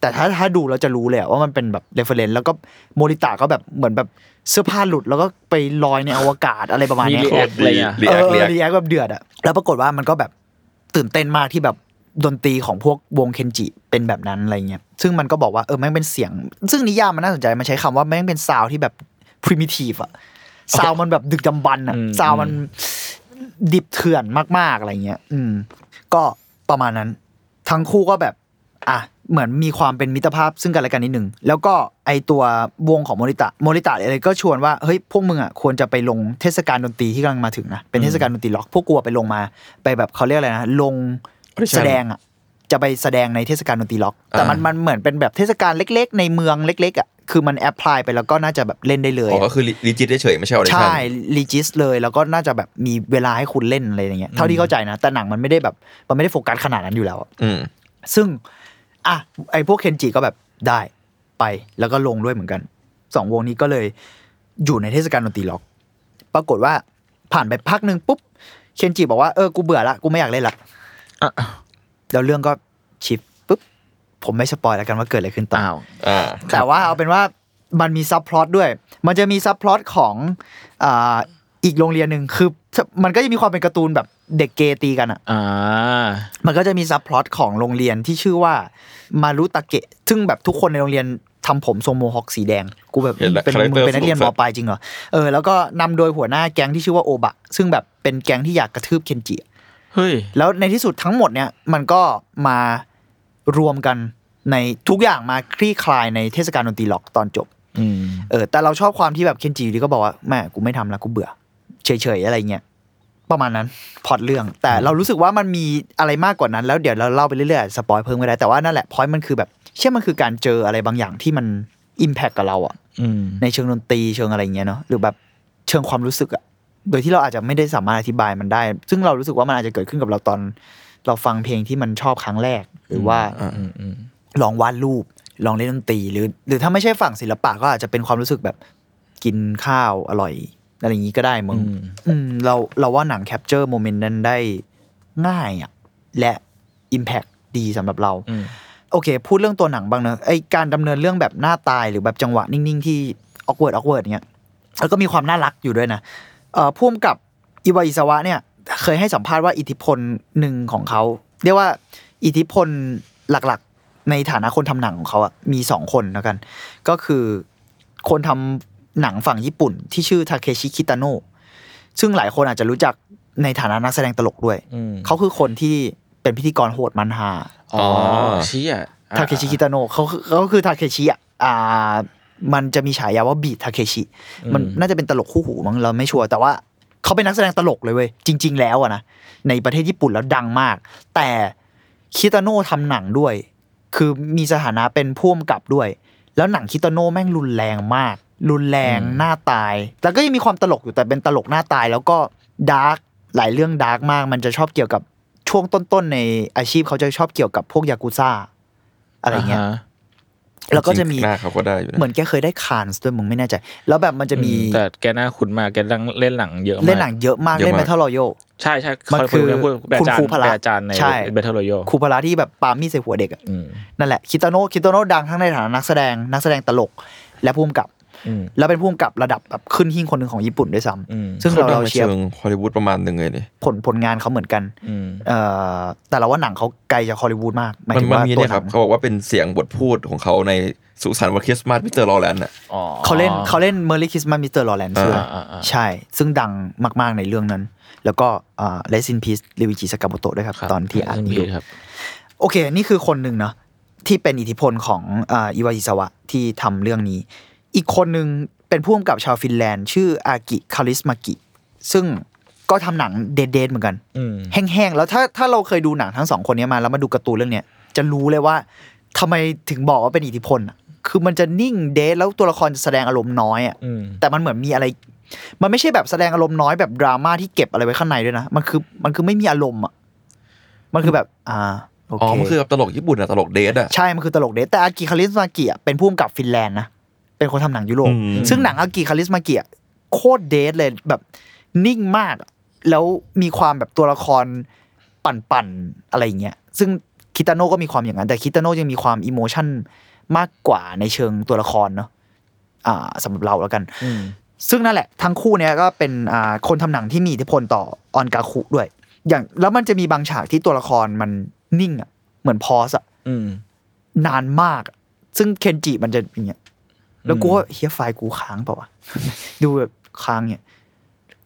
[SPEAKER 3] แต่ถ้าถ้าดูเราจะรู้เลยอะว่ามันเป็นแบบ reference แล้วก็โมริตะก็แบบเหมือนแบบเสื้อผ้าหลุดแล้วก็ไปลอยในอวกาศอะไรประมาณ
[SPEAKER 2] มี
[SPEAKER 3] เนี้ย
[SPEAKER 2] react อะไรเงี้ย
[SPEAKER 4] react
[SPEAKER 3] react react
[SPEAKER 4] แบ
[SPEAKER 3] บเดือดอะแล้วปรากฏว่ามันก็แบบตื่นเต้นมากที่แบบดนตรีของพวกวงเคนจิเป็นแบบนั้นอะไรเงี้ยซึ่งมันก็บอกว่าเออแม่งเป็นเสียง ซึ่งนิยามมันน่าสนใจมันใช้คำว่าแม่งเป็น sound ที่แบบ primitive อะ sound มันแบบดึกดำบรรพ์อะ
[SPEAKER 2] อืม
[SPEAKER 3] sound มันดิบเถื่อนมากๆอะไรเงี้ย อืม ก็ประมาณนั้น ทั้งคู่ก็แบบ อะ เหมือนมีความเป็นมิตรภาพซึ่งกันและกันนิดหนึ่งแล้วก็ไอตัววงของโมริตะโมริตะอะไรก็ชวนว่าเฮ้ยพวกมึงอะควรจะไปลงเทศกาลดนตรีที่กำลังมาถึงนะเป็นเทศกาลดนตรีร็อกพวกกูอะไปลงมา ไปแบบเขาเรียกอะไรนะลง
[SPEAKER 4] Audition
[SPEAKER 3] แสดงอะจะไปแสดงในเทศกาลดนตรีร็อก แต่มัน
[SPEAKER 4] อ่ามั
[SPEAKER 3] มันมันเหมือนเป็นแบบเทศกาลเล็ก ๆ ในเมืองเล็กๆอะคือมัน apply ไปแล้วก็น่าจะแบบเล่นได้เลย
[SPEAKER 4] อ๋อ
[SPEAKER 3] อะ
[SPEAKER 4] ก็คือ regis เฉยๆไม่ใช่ audition
[SPEAKER 3] ใช่ regis เลยแล้วก็น่าจะแบบมีเวลาให้คุณเล่นอะไรอย่างเงี้ยเท่าที่เข้าใจนะแต่หนังมันไม่ได้แบบมันไม่ได้โฟกัสขนาดนั้นอยู่แล้วอะ
[SPEAKER 4] อืม
[SPEAKER 3] ซึ่ง อะไอพวกเคนจิก็แบบได้ไปแล้วก็ลงด้วยเหมือนกันสองวงนี้ก็เลยอยู่ในเทศกาลดนตรีร็อก ปรากฏว่าผ่านไปพักหนึ่งปุ๊บเคนจิบอกว่าเออกูเบื่อละกูไม่อยากเล่นละ
[SPEAKER 2] อะ
[SPEAKER 3] แล้วเรื่องก็ shift ปุ๊บผมไม่ spoil แล้วกันว่าเกิดอะไรขึ้นต่อ
[SPEAKER 2] อ้าว
[SPEAKER 4] อ่า
[SPEAKER 3] แต่ว่าเอาเป็นว่ามันมี subplot ด้วย มันจะมี subplot ของอ่า อีกโรงเรียนหนึ่งคือมันก็จะมีความเป็นการ์ตูนแบบเด็กเกเรตีกันอะ
[SPEAKER 2] อ่า
[SPEAKER 3] มันก็จะมี subplot ของโรงเรียนที่ชื่อว่ามารุตะเกะ ซึ่งแบบทุกคนในโรงเรียนทำผมทรง mohawk สีแดง กูแบบ
[SPEAKER 4] เห็นแล้ว
[SPEAKER 3] เป็น
[SPEAKER 4] character
[SPEAKER 3] มึงเป็นนักเรียนมั
[SPEAKER 4] ธยม
[SPEAKER 3] ปลายจริงเหรอ เออแล้วก็นำโดยหัวหน้าแก๊งที่ชื่อว่าโอบะ ซึ่งแบบเป็นแก๊งที่อยากกระทืบเคนจิ
[SPEAKER 2] เฮ้ย
[SPEAKER 3] แล้วในที่สุดทั้งหมดเนี่ยมันก็มารวมกันในทุกอย่างมาคลี่คลายในเทศกาลดนตรีร็อกตอนจบ
[SPEAKER 2] อืม
[SPEAKER 3] เออแต่เราชอบความที่แบบเคนจิอยู่ดีก็บอกว่าแม่กูไม่ทำแล้วกูเบื่อเฉยๆอะไรเงี้ยประมาณนั้นพล็อตเรื่อง แต่เรารู้สึกว่ามันมีอะไรมากกว่านั้น แล้วเดี๋ยวเราเล่าไปเรื่อยๆสปอยเพิ่มก็ได้แต่ว่านั่นแหละพอยมันคือแบบ เชื่อมันคือการเจออะไรบางอย่างที่มันอิมแพคกับเราอะ
[SPEAKER 2] อืม
[SPEAKER 3] ในเชิงดนตรีเชิงอะไรเงี้ยเนาะหรือแบบเชิงความรู้สึกอะโดยที่เราอาจจะไม่ได้สามารถอธิบายมันได้ ซึ่งเรารู้สึกว่ามันอาจจะเกิดขึ้นกับเราตอน เราฟังเพลงที่มันชอบครั้งแรก หรือว่า
[SPEAKER 2] อืมอืม
[SPEAKER 3] ลองวาดรูปลองเล่นดนตรีหรือ หรือถ้าไม่ใช่ฝั่งศิลปะก็อาจจะเป็นความรู้สึกแบบกินข้าวอร่อย อะไรอย่างนี้ก็ได้มึง
[SPEAKER 2] อืม
[SPEAKER 3] อืมเราเราว่าหนัง capture moment นั้นได้ง่ายอะ และอิมแพ t ดีสำหรับเรา
[SPEAKER 2] อืม
[SPEAKER 3] โอเค พูดเรื่องตัวหนังบ้างเนอะไอการดำเนินเรื่องแบบหน้าตายหรือแบบจังหวะนิ่ง ๆ ที่ awkward awkward เนี้ยแล้วก็มีความน่ารักอยู่ด้วยนะเอ่อพ่วงกับอิวาอิสวะเนี่ย เคยให้สัมภาษณ์ว่าอิทธิพลหนึ่งของเขา เรียกว่าอิทธิพลหลักๆ ในฐานะคนทำหนังของเขาอะมีสองคนแล้วกัน ก็คือคนทำ หนังฝั่งญี่ปุ่น ที่ชื่อทาเคชิคิตาโนะซึ่งหลายคนอาจจะรู้จักในฐานะนักแสดงตลกด้วย
[SPEAKER 2] อืม
[SPEAKER 3] เขาคือคนที่เป็นพิธีกรโหดมันฮา
[SPEAKER 2] อ๋อเชี้อะ
[SPEAKER 3] ทาเคชิคิตาโนะเขาคือเขาคือทาเคชิอะอ่ามันจะมีฉายาว่าบีทาเคชิ มันน่าจะเป็นตลกคู่หูมั้งเราไม่ชัวร์แต่ว่าเขาเป็นนักแสดงตลกเลยเว้ยจริง ๆ แล้วอะนะในประเทศญี่ปุ่นแล้วดังมาก แต่คิตาโนะทำหนังด้วย คือมีสถานะเป็นผู้กำกับด้วย แล้วหนังคิตาโนะแม่งรุนแรงมาก รุนแรงหน้าตาย แต่ก็ยังมีความตลกอยู่แต่เป็นตลกหน้าตาย แล้วก็ dark หลายเรื่อง dark มาก มันจะชอบเกี่ยวกับช่วงต้นๆในอาชีพเขาจะชอบเกี่ยวกับพวกยากุซ่าอะไรเงี้ยอา
[SPEAKER 2] ฮะ
[SPEAKER 3] แล้วก็จะมี
[SPEAKER 4] หน้าเขาก็ได้อยู่นะ
[SPEAKER 3] เหมือนแกเคยได้คานส์ด้วยมึงไม่แน่ใจ แล้วแบบมันจะมี
[SPEAKER 2] แต่แกน่าคุ้นมากแกเล่นเล่นหนังเยอะมาก
[SPEAKER 3] เล่นหนังเยอะมาก
[SPEAKER 4] เยอะ
[SPEAKER 3] เล่น
[SPEAKER 4] มาก
[SPEAKER 3] เมทัลรอยัล
[SPEAKER 2] ใช่ใช่
[SPEAKER 3] มันคือ
[SPEAKER 2] พูดเป็น
[SPEAKER 3] คุณ
[SPEAKER 2] อาจาร
[SPEAKER 3] ครู
[SPEAKER 2] ย์
[SPEAKER 3] พละ
[SPEAKER 2] เป็นอาจารย์ใน
[SPEAKER 3] ใช่
[SPEAKER 2] เบทเทิลโรโย
[SPEAKER 3] ครูพละที่แบบปามีดใส่หัวเด็กอะ
[SPEAKER 2] อืม
[SPEAKER 3] นั่นแหละคิตาโนะคิตาโนะดังทั้งในฐานะนักแสดงนักแสดงตลกและผู้กำกับ
[SPEAKER 2] อืม
[SPEAKER 3] แล้วเป็นผู้กำกับระดับแบบขึ้นหิ้งคนหนึ่งของญี่ปุ่นด้วยซ้
[SPEAKER 2] อืมำ
[SPEAKER 3] ซึ่ง
[SPEAKER 4] เขา
[SPEAKER 3] เรา
[SPEAKER 4] ดัง
[SPEAKER 3] เรา
[SPEAKER 4] ใน
[SPEAKER 3] เชียร์
[SPEAKER 4] เชิงฮอลลีวูดประมาณหนึ่งเลยนี่
[SPEAKER 3] ผลผลงานเขาเหมือนกัน
[SPEAKER 2] อืม
[SPEAKER 3] เอ่อแต่เราว่าหนังเขาไกลจากฮอลลีวูดมากหมาย
[SPEAKER 4] มัน
[SPEAKER 3] ถึง
[SPEAKER 4] มัน
[SPEAKER 3] ว่า
[SPEAKER 4] มี
[SPEAKER 3] ตัว
[SPEAKER 4] เนี่ย
[SPEAKER 3] ห
[SPEAKER 4] ค
[SPEAKER 3] นั
[SPEAKER 4] รับ
[SPEAKER 3] ง
[SPEAKER 4] เขาบอกว่าเป็นเสียงบทพูดของเขาในสุสานวันคริสต์มาสมิสเตอร์ลอแลนด์อะ
[SPEAKER 2] อ๋อ
[SPEAKER 3] เขาเล่นเขาเล่นเมอร์ลี่คริสต์มาสมิสเตอร์ลอแลนด์
[SPEAKER 4] อ่า
[SPEAKER 3] ด้วย
[SPEAKER 2] อ่าอ่า
[SPEAKER 3] ใช่ ซึ่งดังมากๆในเรื่องนั้น แล้วก็อ่าเลซินพีสลิวิจิสกาโมโตะด้วยครับ
[SPEAKER 2] ครับ
[SPEAKER 3] ตอนที่อ่าน
[SPEAKER 2] เล่
[SPEAKER 3] นี้
[SPEAKER 2] เพจครับ
[SPEAKER 3] โอเค นี่คือคนหนึ่งเนาะที่เป็นอิทธิพลของอ่าอิวาอิสวะที่ทำเรื่องนี้ อีกคนหนึ่งเป็นผู้กำกับชาวฟินแลนด์ ชื่ออากิคาริสมากิ ซึ่งก็ทำหนังเดดๆเหมือนกัน
[SPEAKER 2] อืม
[SPEAKER 3] แห้งๆ แล้วถ้าถ้าเราเคยดูหนังทั้งสองคนนี้มาแล้วมาดูการ์ตูนเรื่องเนี้ยจะรู้เลยว่าทำไมถึงบอกว่าเป็นอิทธิพลอะคือมันจะนิ่งเดทแล้วตัวละครจะแสดงอารมณ์น้อยอะ
[SPEAKER 2] อืม
[SPEAKER 3] แต่มันเหมือนมีอะไร มันไม่ใช่แบบแสดงอารมณ์น้อยแบบดราม่าที่เก็บอะไรไว้ข้างในด้วยนะมันคือมันคือไม่มีอารมณ์อะมันคือแบบ อ่าโอ
[SPEAKER 4] อ๋อ
[SPEAKER 3] เค
[SPEAKER 4] มันคือแบบตลกญี่ปุ่นอะตลกเดทอะ
[SPEAKER 3] ใช่มันคือตลกเดทแต่อากิคาริสมากิอะเป็นผู้กำกับฟินแลนด์นะ เป็นคนทำหนังยุโรป
[SPEAKER 4] อืม
[SPEAKER 3] ซึ่งหนังอากิคาริสมากิอะโคตรเดทเลยแบบนิ่งมากอะแล้วมีความแบบตัวละครปั่นๆอะไรอย่างเงี้ย ซึ่งคิตาโน่ก็มีความอย่างนั้น แต่คิตาโน่ยังมีความอิโมชันมากกว่าในเชิงตัวละครเนาะอ่าสำหรับเราแล้วกัน
[SPEAKER 2] อืม
[SPEAKER 3] ซึ่งนั่นแหละทั้งคู่เนี้ยก็เป็นอ่าคนทำหนังที่มีอิทธิพลต่อออนกาคุด้วย อย่างแล้วมันจะมีบางฉากที่ตัวละครมันนิ่งอะเหมือนพอสอะ
[SPEAKER 2] อืม
[SPEAKER 3] นานมากอะซึ่งเคนจิมันจะอย่างเงี้ย แล้วกูว่าเฮียไฟล์กูค้างเปล่าวะดูแบบค้างเนี่ย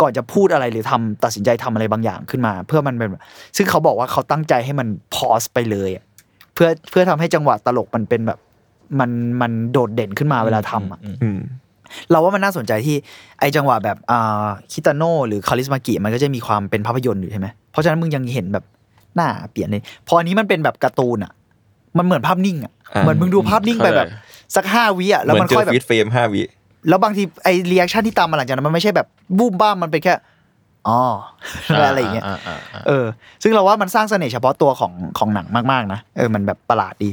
[SPEAKER 3] ก่อนจะพูดอะไรหรือทำตัดสินใจทำอะไรบางอย่างขึ้นมา เพื่อมันเป็นแบบซึ่งเขาบอกว่าเขาตั้งใจให้มันพอสไปเลยอะเพื่อเพื่อทำให้จังหวะตลกมันเป็นแบบ มันมันโดดเด่นขึ้นมาเวลาทำอะ
[SPEAKER 4] อืม
[SPEAKER 3] เราว่ามันน่าสนใจที่ไอจังหวะแบบอ่าคิตาโน่หรือคาริสมากิมันก็จะมีความเป็นภาพยนตร์อยู่ใช่ไหมเพราะฉะนั้นมึงยังเห็นแบบหน้าเปลี่ยนเลย พออันนี้มันเป็นแบบการ์ตูนอะ มันเหมือนภาพนิ่งอะ
[SPEAKER 4] อ่า
[SPEAKER 3] เหมือนมึงดูภาพนิ่งไปแบบ สักห้าวิอะ
[SPEAKER 4] เห
[SPEAKER 3] แล้ว
[SPEAKER 4] มือ
[SPEAKER 3] มันค่อ
[SPEAKER 4] ย
[SPEAKER 3] แบบ
[SPEAKER 4] freeze frame ห้าวิ
[SPEAKER 3] แล้วบางทีไอ reaction ที่ตามมาหลังจากนั้นมันไม่ใช่แบบ boom bam มันเป็นแค่อ๋ออะไรอย่างเงี้ย
[SPEAKER 2] อ่าอ่าอ่า
[SPEAKER 3] เออ ซึ่งเราว่ามันสร้างเสน่ห์เฉพาะตัวของของหนังมากๆนะเออมันแบบประหลาดดี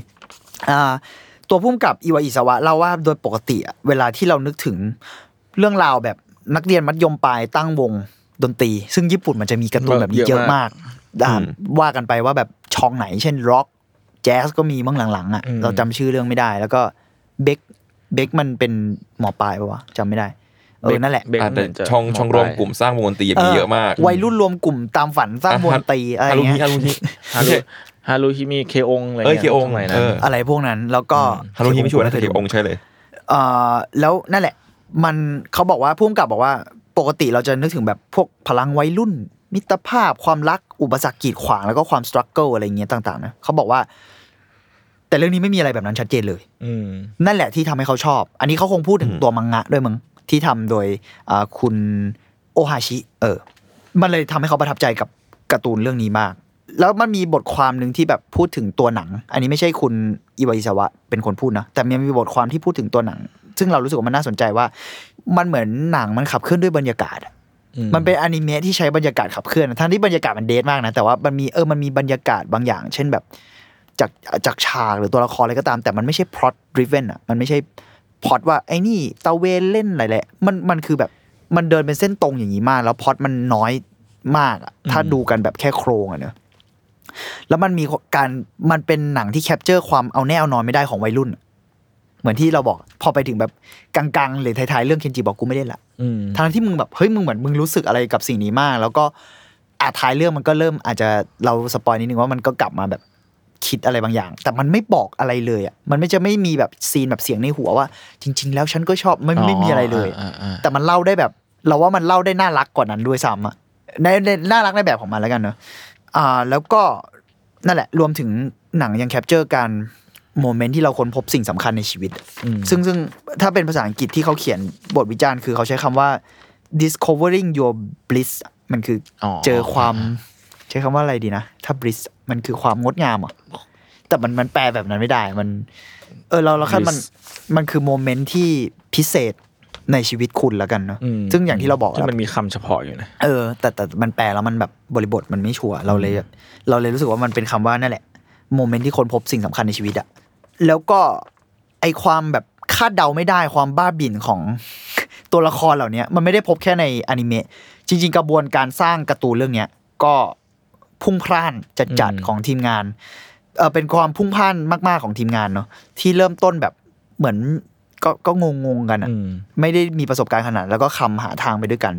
[SPEAKER 3] อ่าตัวพุ่มกับอิวาอิสวะเล่าว่าโดยปกติอะเวลาที่เรานึกถึงเรื่องราวแบบนักเรียนมัธยมปลายตั้งวงดนตรี ซึ่งญี่ปุ่นมันจะมีการ์ตูนแบบนี้เยอะมากอ่าว่ากันไปว่าแบบช่องไหน เช่นร็อกแจ๊สก็มีมั่งหลังๆอะเราจำชื่อเรื่องไม่ได้ แล้วก็ เบคเบคมันเป็นหมอปลายปะวะจำไม่ได้เออนั่นแหละ
[SPEAKER 2] เบรก
[SPEAKER 4] อะ
[SPEAKER 2] เห
[SPEAKER 4] แต่
[SPEAKER 2] มืนจะ
[SPEAKER 4] ช่องช่องรวมกลุ่มสร้างวงดนตรีมีเยอะมาก
[SPEAKER 3] วัยรุ่นรวมกลุ่มตามฝันสร้างวงดนตรีอะไร
[SPEAKER 4] ฮารุ
[SPEAKER 3] เงี้
[SPEAKER 4] ฮิ
[SPEAKER 3] ย
[SPEAKER 4] ฮารุฮิ
[SPEAKER 2] ฮารุฮารุฮิมีเคองอะไร
[SPEAKER 4] เอ้ย
[SPEAKER 2] งี้
[SPEAKER 4] เคอง
[SPEAKER 2] ไหน
[SPEAKER 4] เอ
[SPEAKER 2] นะ
[SPEAKER 4] อ
[SPEAKER 3] อะไรพวกนั้นแล้วก็
[SPEAKER 4] ฮารุฮิไม่ชัวร์นะแต่เคองใช่เลย
[SPEAKER 3] เอ่อแล้วนั่นแหละ มันเขาบอกว่าพุ่มกับบอกว่าปกติเราจะนึกถึงแบบพวกพลังวัยรุ่น มิตรภาพความรักอุปสรรคกีดขวางแล้วก็ความสตรัคเกิลอะไรเงี้ยต่างๆนะเขาบอกว่า แต่เรื่องนี้ไม่มีอะไรแบบนั้นชัดเจนเลย
[SPEAKER 2] อืม
[SPEAKER 3] นั่นแหละที่ทำให้เขาชอบ อันนี้เขาคงพูดถึง
[SPEAKER 4] อืม
[SPEAKER 3] ตัวมังงะด้วยมึงที่ทำโดยอ่าคุณโอฮาชิ เออ มันเลยทำให้เขาประทับใจกับการ์ตูนเรื่องนี้มาก แล้วมันมีบทความหนึ่งที่แบบพูดถึงตัวหนัง อันนี้ไม่ใช่คุณอิวาอิสวะเป็นคนพูดนะ แต่มันมีบทความที่พูดถึงตัวหนัง ซึ่งเรารู้สึกว่ามันน่าสนใจว่า มันเหมือนหนังมันขับเคลื่อนด้วยบรรยากาศอะ
[SPEAKER 2] อืม
[SPEAKER 3] มันเป็นอนิเมะที่ใช้บรรยากาศขับเคลื่อน ทั้งที่บรรยากาศมันเดทมากนะ แต่ว่ามันมีเออ มันมีบรรยากาศบางอย่าง เช่นแบบ จากจากฉากหรือตัวละครอะไรก็ตาม แต่มันไม่ใช่ plot driven อะมันไม่ใช่พล็อตว่าไอ้นี่ตะเวนเล่นอะไรแหละมันมันคือแบบมันเดินเป็นเส้นตรงอย่างนี้มาก แล้วพล็อตมันน้อยมากอะถ้าดูกันแบบแค่โครงอะเนอะแล้วมันมีการมันเป็นหนังที่ capture ความเอาแน่เอานอนไม่ได้ของวัยรุ่นอะเหมือนที่เราบอก พอไปถึงแบบกลางๆหรือท้ายๆเรื่องเคนจิบอกกูไม่ได้ละ
[SPEAKER 2] อืม
[SPEAKER 3] ทางที่มึงแบบเฮ้ยมึงเหมือนมึงรู้สึกอะไรกับสิ่งนี้มาก แล้วก็อาท้ายเรื่องมันก็เริ่มอาจจะเรา spoil นิดนึงว่ามันก็กลับมาแบบ คิดอะไรบางอย่าง แต่มันไม่บอกอะไรเลยอะมันไม่จะไม่มีแบบ scene แบบเสียงในหัวว่า จริง ๆ แล้วฉันก็ชอบไม่ไม่มีอะไรเลย
[SPEAKER 2] อ่าอ่า
[SPEAKER 3] แต่มันเล่าได้แบบ เราว่ามันเล่าได้น่ารักกว่านั้นด้วยซ้ำอะในในน่ารักในแบบของมันแล้วกันเนอะอ่า แล้วก็นั่นแหละ รวมถึงหนังยัง capture การ moment ที่เราค้นพบสิ่งสำคัญในชีวิต
[SPEAKER 2] อืม
[SPEAKER 3] ซึ่งซึ่งถ้าเป็นภาษาอังกฤษที่เขาเขียนบทวิจารณ์คือเขาใช้คำว่า discovering your bliss มันคืออ
[SPEAKER 2] อ
[SPEAKER 3] เจอความ ใช้คำว่าอะไรดีนะ ถ้า bliss มันคือความงดงามอะแต่มันมันแปลแบบนั้นไม่ได้มัน เออเราเราคาดมันมันคือ moment ที่พิเศษในชีวิตคุณแล้วกันเนาะ
[SPEAKER 2] อืม
[SPEAKER 3] ซึ่งอย่างที่เราบอก
[SPEAKER 2] ที่
[SPEAKER 3] อะ
[SPEAKER 2] มันมีคำเฉพาะอยู่นะ
[SPEAKER 3] เออแต่แต่มันแปลแล้วมันแบบบริบทมันไม่ชัวร์เราเลย เราเลยรู้สึกว่ามันเป็นคำว่านั่นแหละโมเมนต์ที่คนพบสิ่งสำคัญในชีวิตอะแล้วก็ไอความแบบคาดเดาไม่ได้ความบ้าบิ่นของตัวละครเหล่านี้มันไม่ได้พบแค่ในอนิเมะจริง ๆ กระบวนการสร้างการ์ตูนเรื่องเนี้ยก็ พุ่งพล่านจัดจัด
[SPEAKER 2] อืม
[SPEAKER 3] ของทีมงานเออเป็นความพุ่งพล่านมาก ๆของทีมงานเนาะที่เริ่มต้นแบบเหมือนก็ก็งงๆกันอะ
[SPEAKER 2] อืม
[SPEAKER 3] ไม่ได้มีประสบการณ์ขนาด แล้วก็คำหาทางไปด้วยกัน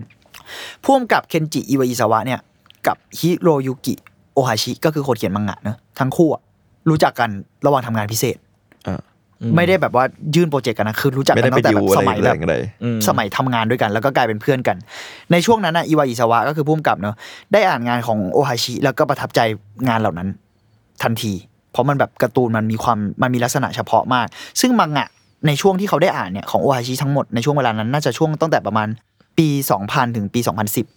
[SPEAKER 3] พ่วงกับเคนจิอิวาอิซาวะเนี่ยกับฮิโรยุกิโอฮาชิก็คือคนเขียนมังงะเนอะทั้งคู่อะรู้จักกันระหว่างทำงานพิเศษ
[SPEAKER 4] อ่า
[SPEAKER 3] ไม่ได้แบบว่ายื่นโปรเจกต์กันนะคือรู้จัก
[SPEAKER 4] ไม่
[SPEAKER 3] กั
[SPEAKER 4] ได้
[SPEAKER 3] น
[SPEAKER 4] ไป
[SPEAKER 3] ตั้งแต่
[SPEAKER 4] ดิว
[SPEAKER 3] แบบ
[SPEAKER 4] อะไร
[SPEAKER 3] สมัย
[SPEAKER 4] อะไร
[SPEAKER 3] แบบ
[SPEAKER 4] อะไร
[SPEAKER 2] อืม
[SPEAKER 3] สมัยทำงานด้วยกัน แล้วก็กลายเป็นเพื่อนกัน ในช่วงนั้นนะอิวาอิซาวะก็คือผู้กำกับเนอะได้อ่านงานของโอฮาชิ แล้วก็ประทับใจงานเหล่านั้น ทันที เพราะมันแบบการ์ตูนมันมีความมันมีลักษณะเฉพาะมาก ซึ่งมังงะในช่วงที่เขาได้อ่านเนี่ยของโอฮาชิทั้งหมดในช่วงเวลานั้นน่าจะช่วงตั้งแต่ประมาณปี 2000 ถึงปี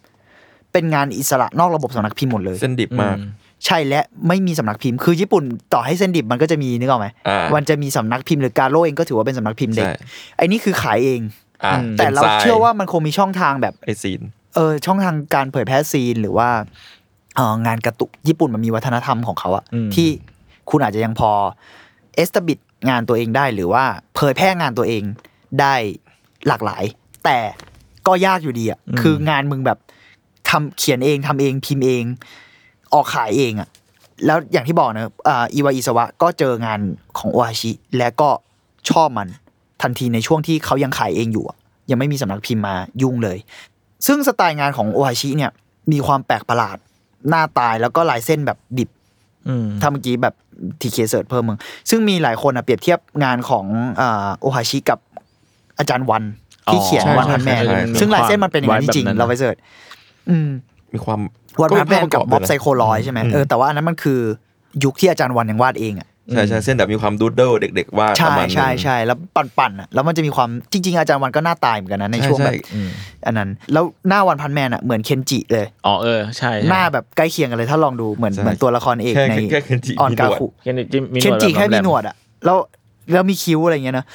[SPEAKER 3] 2010 เป็นงานอิสระนอกระบบสำนักพิมพ์หมดเลย
[SPEAKER 4] เส้นดิบมาก
[SPEAKER 3] ใช่และไม่มีสำนักพิมพ์คือญี่ปุ่นต่อให้เส้นดิบมันก็จะมีนึกออกไหม
[SPEAKER 4] อ่า
[SPEAKER 3] มันจะมีสำนักพิมพ์หรือการโลเองก็ถือว่าเป็นสำนักพิมพ์เด็ก
[SPEAKER 4] ใช่
[SPEAKER 3] ไอ้นี่คือขายเอง
[SPEAKER 4] อ่า
[SPEAKER 3] แต่เรา
[SPEAKER 4] ป็นทย
[SPEAKER 3] เชื่อว่ามันคงมีช่องทางแบบ
[SPEAKER 4] ไอซีน
[SPEAKER 3] เออช่องทางการเผยแพร่ซีนหรือว่าเอองานกระตุกญี่ปุ่นมันมีวัฒนธรรมของเขาอะ
[SPEAKER 2] อืม
[SPEAKER 3] ที่คุณอาจจะยังพอเอสตบิดงานตัวเองได้หรือว่าเผยแพร่งานตัวเองได้หลากหลาย แต่ก็ยากอยู่ดีอะคืองานมึงแบบทำเขียนเองทำเองพิมพ์เอง ออกขายเองอะแล้วอย่างที่บอกนะอ่าอีวาอิสวะก็เจองานของโอฮาชิ และก็ชอบมันทันทีในช่วงที่เขายังขายเองอยู่อะยังไม่มีสำนักพิมพ์มายุ่งเลย ซึ่งสไตล์งานของโอฮาชิเนี่ย มีความแปลกประหลาด หน้าตายแล้วก็ลายเส้นแบบดิบ
[SPEAKER 2] อืม
[SPEAKER 3] ถ้าเมื่อกี้แบบทีเค search เพิ่มมึง ซึ่งมีหลายคนอะเปรียบเทียบงานของอ่าโอฮาชิกับอาจารย์วันที่เขียน
[SPEAKER 2] อ๋อ
[SPEAKER 3] One Punch Man
[SPEAKER 4] ใช่ใช่ใช่
[SPEAKER 3] ซึ่งลายเส้นมันเป็นอย่างนั้นจริง
[SPEAKER 2] ไว้แบบนั้น
[SPEAKER 3] ๆเราไป search อืม
[SPEAKER 4] มีความ
[SPEAKER 3] One Punch Man กับ
[SPEAKER 4] ก็
[SPEAKER 3] ม็อบ
[SPEAKER 4] ภาพประก
[SPEAKER 3] ไซโคลอยใช่ไหม
[SPEAKER 4] อื
[SPEAKER 3] เออแต่ว่าอันนั้นมันคือยุคที่อาจารย์วันยังวาดเองอะ
[SPEAKER 4] ใช่ใช่เส้นแบบมีความ doodle เด็ก ๆ วาดประมาณนึง
[SPEAKER 3] ใช่ใช่ใช่แล้วปั่นๆอะแล้วมันจะมีความจริง ๆ อาจารย์วันก็หน้าตายเหมือนกันนะใน
[SPEAKER 4] ใช่
[SPEAKER 3] ช่วงแบบ
[SPEAKER 4] ใช่
[SPEAKER 2] อืม
[SPEAKER 3] อันนั้น แล้วหน้า One Punch Man อะเหมือนเคนจิเลย
[SPEAKER 2] อ๋อเออใช่ใช่
[SPEAKER 3] หน้าแบบใกล้เคียงกันเลยถ้าลองดูเหมือน
[SPEAKER 4] ใช่
[SPEAKER 3] เหมือนตัวละครเอก
[SPEAKER 4] แค่
[SPEAKER 3] ใน
[SPEAKER 4] แค่เคนจิ
[SPEAKER 3] ออนกาคุ
[SPEAKER 4] มีหน
[SPEAKER 3] ว
[SPEAKER 4] ด
[SPEAKER 2] เคนจิมี
[SPEAKER 3] เคนจิ
[SPEAKER 2] แบบ
[SPEAKER 3] แค่มี
[SPEAKER 2] ลมๆ
[SPEAKER 3] หนวดอะแล้วแล้วมีคิ้วอะไรเงี้ยนะ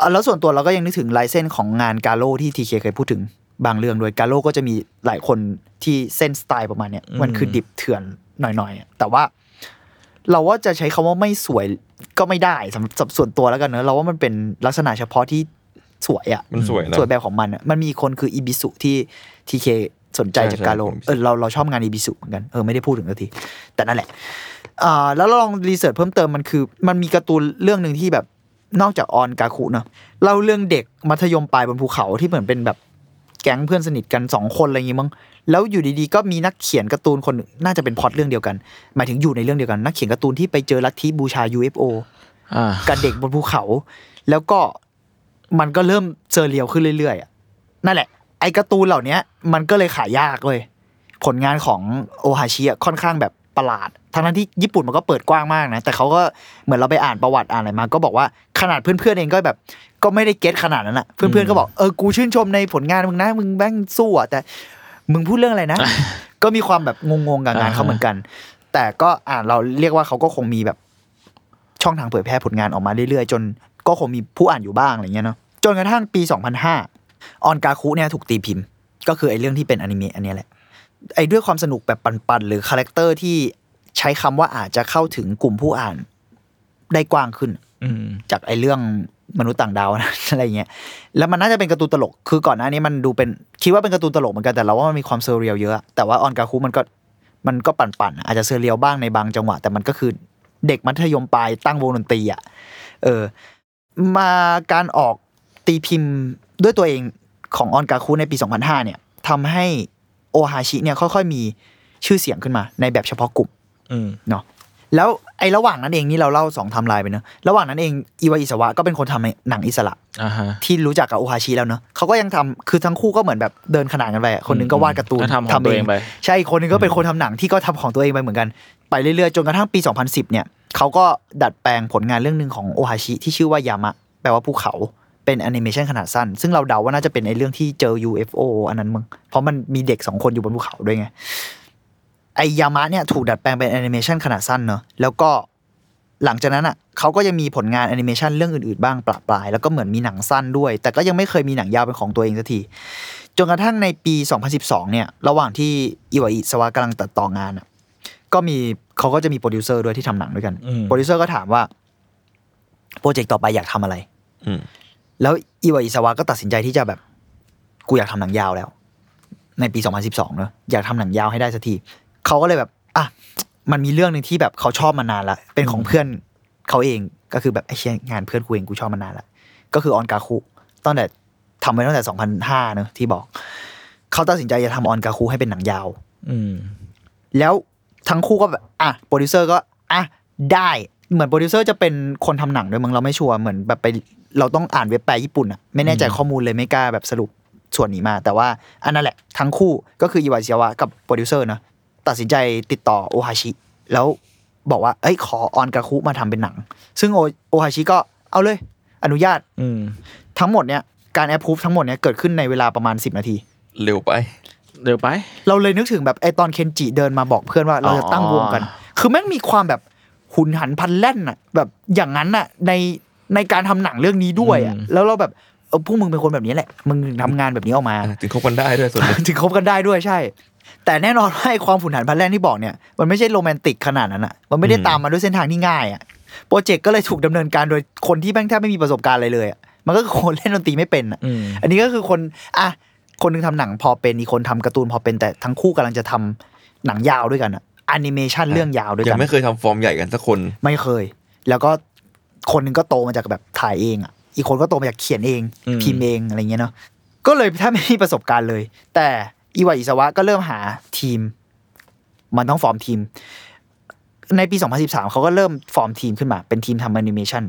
[SPEAKER 3] อะแล้วส่วนตัวเราก็ยังนึกถึงลายเส้นของงานกาโลที่ทีเคเคยพูดถึง บางเรื่องโดยกาโลก็จะมีหลายคนที่เส้นสไตล์ประมาณเนี้ยมันคือดิบเถื่อนหน่อยๆอะแต่ว่า เราว่าจะใช้คำว่าไม่สวยก็ไม่ได้สำหรับส่วนตัวแล้วกันเนอะเราว่ามันเป็นลักษณะเฉพาะที่สวยอะ
[SPEAKER 4] มันสวยนะ
[SPEAKER 3] สวยแบบของมันอะมันมีคนคืออีบิสุที่ทีเคสนใจ
[SPEAKER 4] ใช่
[SPEAKER 3] จากการโล
[SPEAKER 4] ใช่ผม
[SPEAKER 3] เออเราเราชอบงานอีบิสุเหมือนกันเออไม่ได้พูดถึงสักทีแต่นั่นแหละอ่าแล้วเราลองรีเสิร์ชเพิ่มเติมมันคือ มันมีการ์ตูนเรื่องหนึ่งที่แบบนอกจากออนกาคุเนอะเล่าเรื่องเด็กมัธยมปลายบนภูเขาที่เหมือนเป็นแบบ แก๊งเพื่อนสนิทกันสองคนอะไรอย่างงี้มั้งแล้วอยู่ดีๆก็มีนักเขียนการ์ตูนคนหนึ่งน่าจะเป็นพล็อตเรื่องเดียวกัน หมายถึงอยู่ในเรื่องเดียวกัน นักเขียนการ์ตูนที่ไปเจอลัทธิบูชา UFO
[SPEAKER 2] อ่า
[SPEAKER 3] กับเด็กบนภูเขา แล้วก็มันก็เริ่มเซอร์เรียลขึ้นเรื่อยๆนั่นแหละ ไอ้การ์ตูนเหล่านี้มันก็เลยขายยากเลย ผลงานของโอฮาชิอะค่อนข้างแบบประหลาด ทั้งนั้นที่ญี่ปุ่นมันก็เปิดกว้างมากนะ แต่เขาก็เหมือนเราไปอ่านประวัติอ่านอะไรมา ก็บอกว่าขนาดเพื่อนๆเองก็แบบ ก็ไม่ได้เก็ตขนาดนั้นอะเพื่อนๆก็บอกเออกูชื่นชมในผลงานมึงนะมึงแม่งสู้อะแต่มึงพูดเรื่องอะไรนะ ก็มีความแบบงงๆกับงานเขาเหมือนกัน แต่ก็อ่านเราเรียกว่าเขาก็คงมีแบบช่องทางเผยแพร่ผลงานออกมาเรื่อยๆ จนก็คงมีผู้อ่านอยู่บ้างอะไรเงี้ยเนาะจนกระทั่งปี 2005 ออนกาคุเนี่ยถูกตีพิมพ์ ก็คือไอ้เรื่องที่เป็นอนิเมะอันเนี้ยแหละไอ้ด้วยความสนุกแบบปั่นๆ หรือ character ที่ ใช้คำว่าอาจจะเข้าถึงกลุ่มผู้อ่านได้กว้างขึ้น
[SPEAKER 2] อืม
[SPEAKER 3] จากไอ้เรื่องมนุษย์ต่างดาวนะอะไรเงี้ย แล้วมันน่าจะเป็นการ์ตูนตลก คือก่อนหน้านี้มันดูเป็นคิดว่าเป็นการ์ตูนตลกเหมือนกัน แต่เราว่ามันมีความ surreal เยอะ แต่ว่าออนกาคุมันก็มันก็ปั่นๆ อาจจะ surreal บ้างในบางจังหวะ แต่มันก็คือเด็กมัธยมปลายตั้งวงดนตรีอะ เออ มาการออกตีพิมพ์ด้วยตัวเองของออนกาคุในปี 2005 เนี่ยทำให้โอฮาชิเนี่ยค่อยๆ มีชื่อเสียงขึ้นมาในแบบเฉพาะกลุ่ม
[SPEAKER 2] อืม
[SPEAKER 3] เนาะแล้วไอ้ระหว่างนั้นเองนี่เราเล่าสองไทำลายไปเนอะระหว่างนั้นเองอีวาอิสวะก็เป็นคนทำหนังอิสระ
[SPEAKER 2] อ่าฮะ
[SPEAKER 3] ที่รู้จักกับโอฮาชิแล้วเนอะเขาก็ยังทำคือทั้งคู่ก็เหมือนแบบเดินขนานกันไปอะคนหนึงก็วาดการ์ตูน
[SPEAKER 2] ก็ทำของตัวเองไป
[SPEAKER 3] ใช่อีกคนหนึงก็เป็นคนทำหนังที่ก็ทำของตัวเองไปเหมือนกันไปเรื่อยๆจนกระทั่งปี 2010 เนี่ยเขาก็ดัดแปลงผลงานเรื่องหนึ่งของโอฮาชิที่ชื่อว่ายามะแปลว่าภูเขาเป็นแอนิเมชันขนาดสั้น ซึ่งเราเดาว่าน่าจะเป็นในเรื่องที่เจอ UFO อันนั้นมึงเพราะมันมีเด็กสองคนอยู่บนภูเขาด้วยไง ไอยามะเนี่ยถูกดัดแปลงเป็นแอนิเมชันขนาดสั้นเนอะแล้วก็หลังจากนั้นอะเขาก็ยังมีผลงานแอนิเมชันเรื่องอื่นๆบ้างประปรายแล้วก็เหมือนมีหนังสั้นด้วย แต่ก็ยังไม่เคยมีหนังยาวเป็นของตัวเองสักทีจนกระทั่งในปี 2012 เนี่ย ระหว่างที่อิวาอิสวะกำลังตัดต่องานอะก็มีเขาก็จะมีโปรดิวเซอร์ด้วยที่ทำหนังด้วยกัน
[SPEAKER 2] อืม
[SPEAKER 3] โปรดิวเซอร์ก็ถามว่าโปรเจกต์ต่อไปอยากทำอะไร
[SPEAKER 4] อืม
[SPEAKER 3] แล้วอิวาอิสวะก็ตัดสินใจที่จะแบบกูอยากทำหนังยาวแล้ว ในปี 2012 เนอะอยากทำหนังยาวให้ได้สักที เขาก็เลยแบบอะมันมีเรื่องหนึ่งที่แบบเขาชอบมานานละเป็นของเพื่อนเขาเองก็คือแบบไอ้เชี่ยงานเพื่อนกูเองกูชอบมานานละก็คือออนกาคุตั้งแต่ทำไว้ตั้งแต่2005เนอะที่บอก เขาตัดสินใจจะทำออนกาคุให้เป็นหนังยาว
[SPEAKER 2] อืม
[SPEAKER 3] แล้วทั้งคู่ก็แบบอะโปรดิวเซอร์ก็อะได้เหมือนโปรดิวเซอร์จะเป็นคนทำหนังด้วยมึงเราไม่ sure เหมือนแบบไปเราต้องอ่านเว็บแปลญี่ปุ่นอะไม่แน่ใจข้อมูลเลยไม่กล้าแบบสรุปส่วนนี้มา แต่ว่าอันนั้นแหละทั้งคู่ก็คืออิวาชิวะกับโปรดิวเซอร์นะ ตัดสินใจติดต่อโอฮาชิ แล้วบอกว่า เอ้ยขอออนกาคุมาทำเป็นหนัง ซึ่งโอโอฮาชิก็เอาเลย อนุญาต
[SPEAKER 2] อืม
[SPEAKER 3] ทั้งหมดเนี่ยการแอปพูฟทั้งหมดเนี่ยเกิดขึ้นในเวลาประมาณ10นาที
[SPEAKER 4] เร็วไป
[SPEAKER 2] เร็วไป
[SPEAKER 3] เราเลยนึกถึงแบบไอตอนเคนจิเดินมาบอกเพื่อนว่าเราจะตั้งวงกัน คือแม่งมีความแบบหุนหันพลันแล่นอะแบบอย่างนั้นอะในในการทำหนังเรื่องนี้ด้วยอะ
[SPEAKER 2] อืม
[SPEAKER 3] แล้วเราแบบเออพวกมึงเป็นคนแบบนี้แหละ มึงทำงานแบบนี้ออกมา
[SPEAKER 4] ถึงคบกันได้ด้วยส่วนหนึ่ง
[SPEAKER 3] ถึงคบกันได้ด้วยใช่ แต่แน่นอนว่าไอ้ความผุนหันพลันแล่นที่บอกเนี่ยมันไม่ใช่โรแมนติกขนาดนั้นอะมันไม่ได้
[SPEAKER 4] อืม
[SPEAKER 3] ตามมาด้วยเส้นทางที่ง่ายอะโปรเจกต์ก็เลยถูกดำเนินการโดยคนที่แม่งแทบไม่มีประสบการณ์อะไรเลยอะมันก็คือคนเล่นดนตรีไม่เป็นอะ
[SPEAKER 2] อืม
[SPEAKER 3] อันนี้ก็คือคนอะคนหนึงทำหนังพอเป็นอีกคนทำการ์ตูนพอเป็นแต่ทั้งคู่กำลังจะทำหนังยาวด้วยกันอะแอนิเมชันเรื่องยาวด้วยกันยัง
[SPEAKER 4] ไม่เคยทำฟอร์มใหญ่กันสักคน
[SPEAKER 3] ไม่เคย แล้วก็คนหนึงก็โตมาจากแบบถ่ายเองอะอีกคนก็โตมาจากเขียนเอง
[SPEAKER 2] อืม
[SPEAKER 3] พิมพ์เองอะไรเงี้ยเนาะก็เลยถ้าไม่มีประสบการณ์เลย แต่ อีวาอิสวะก็เริ่มหาทีม มันต้องฟอร์มทีม ในปี 2013 เขาก็เริ่มฟอร์มทีมขึ้นมา เป็นทีมทำแอนิเมชัน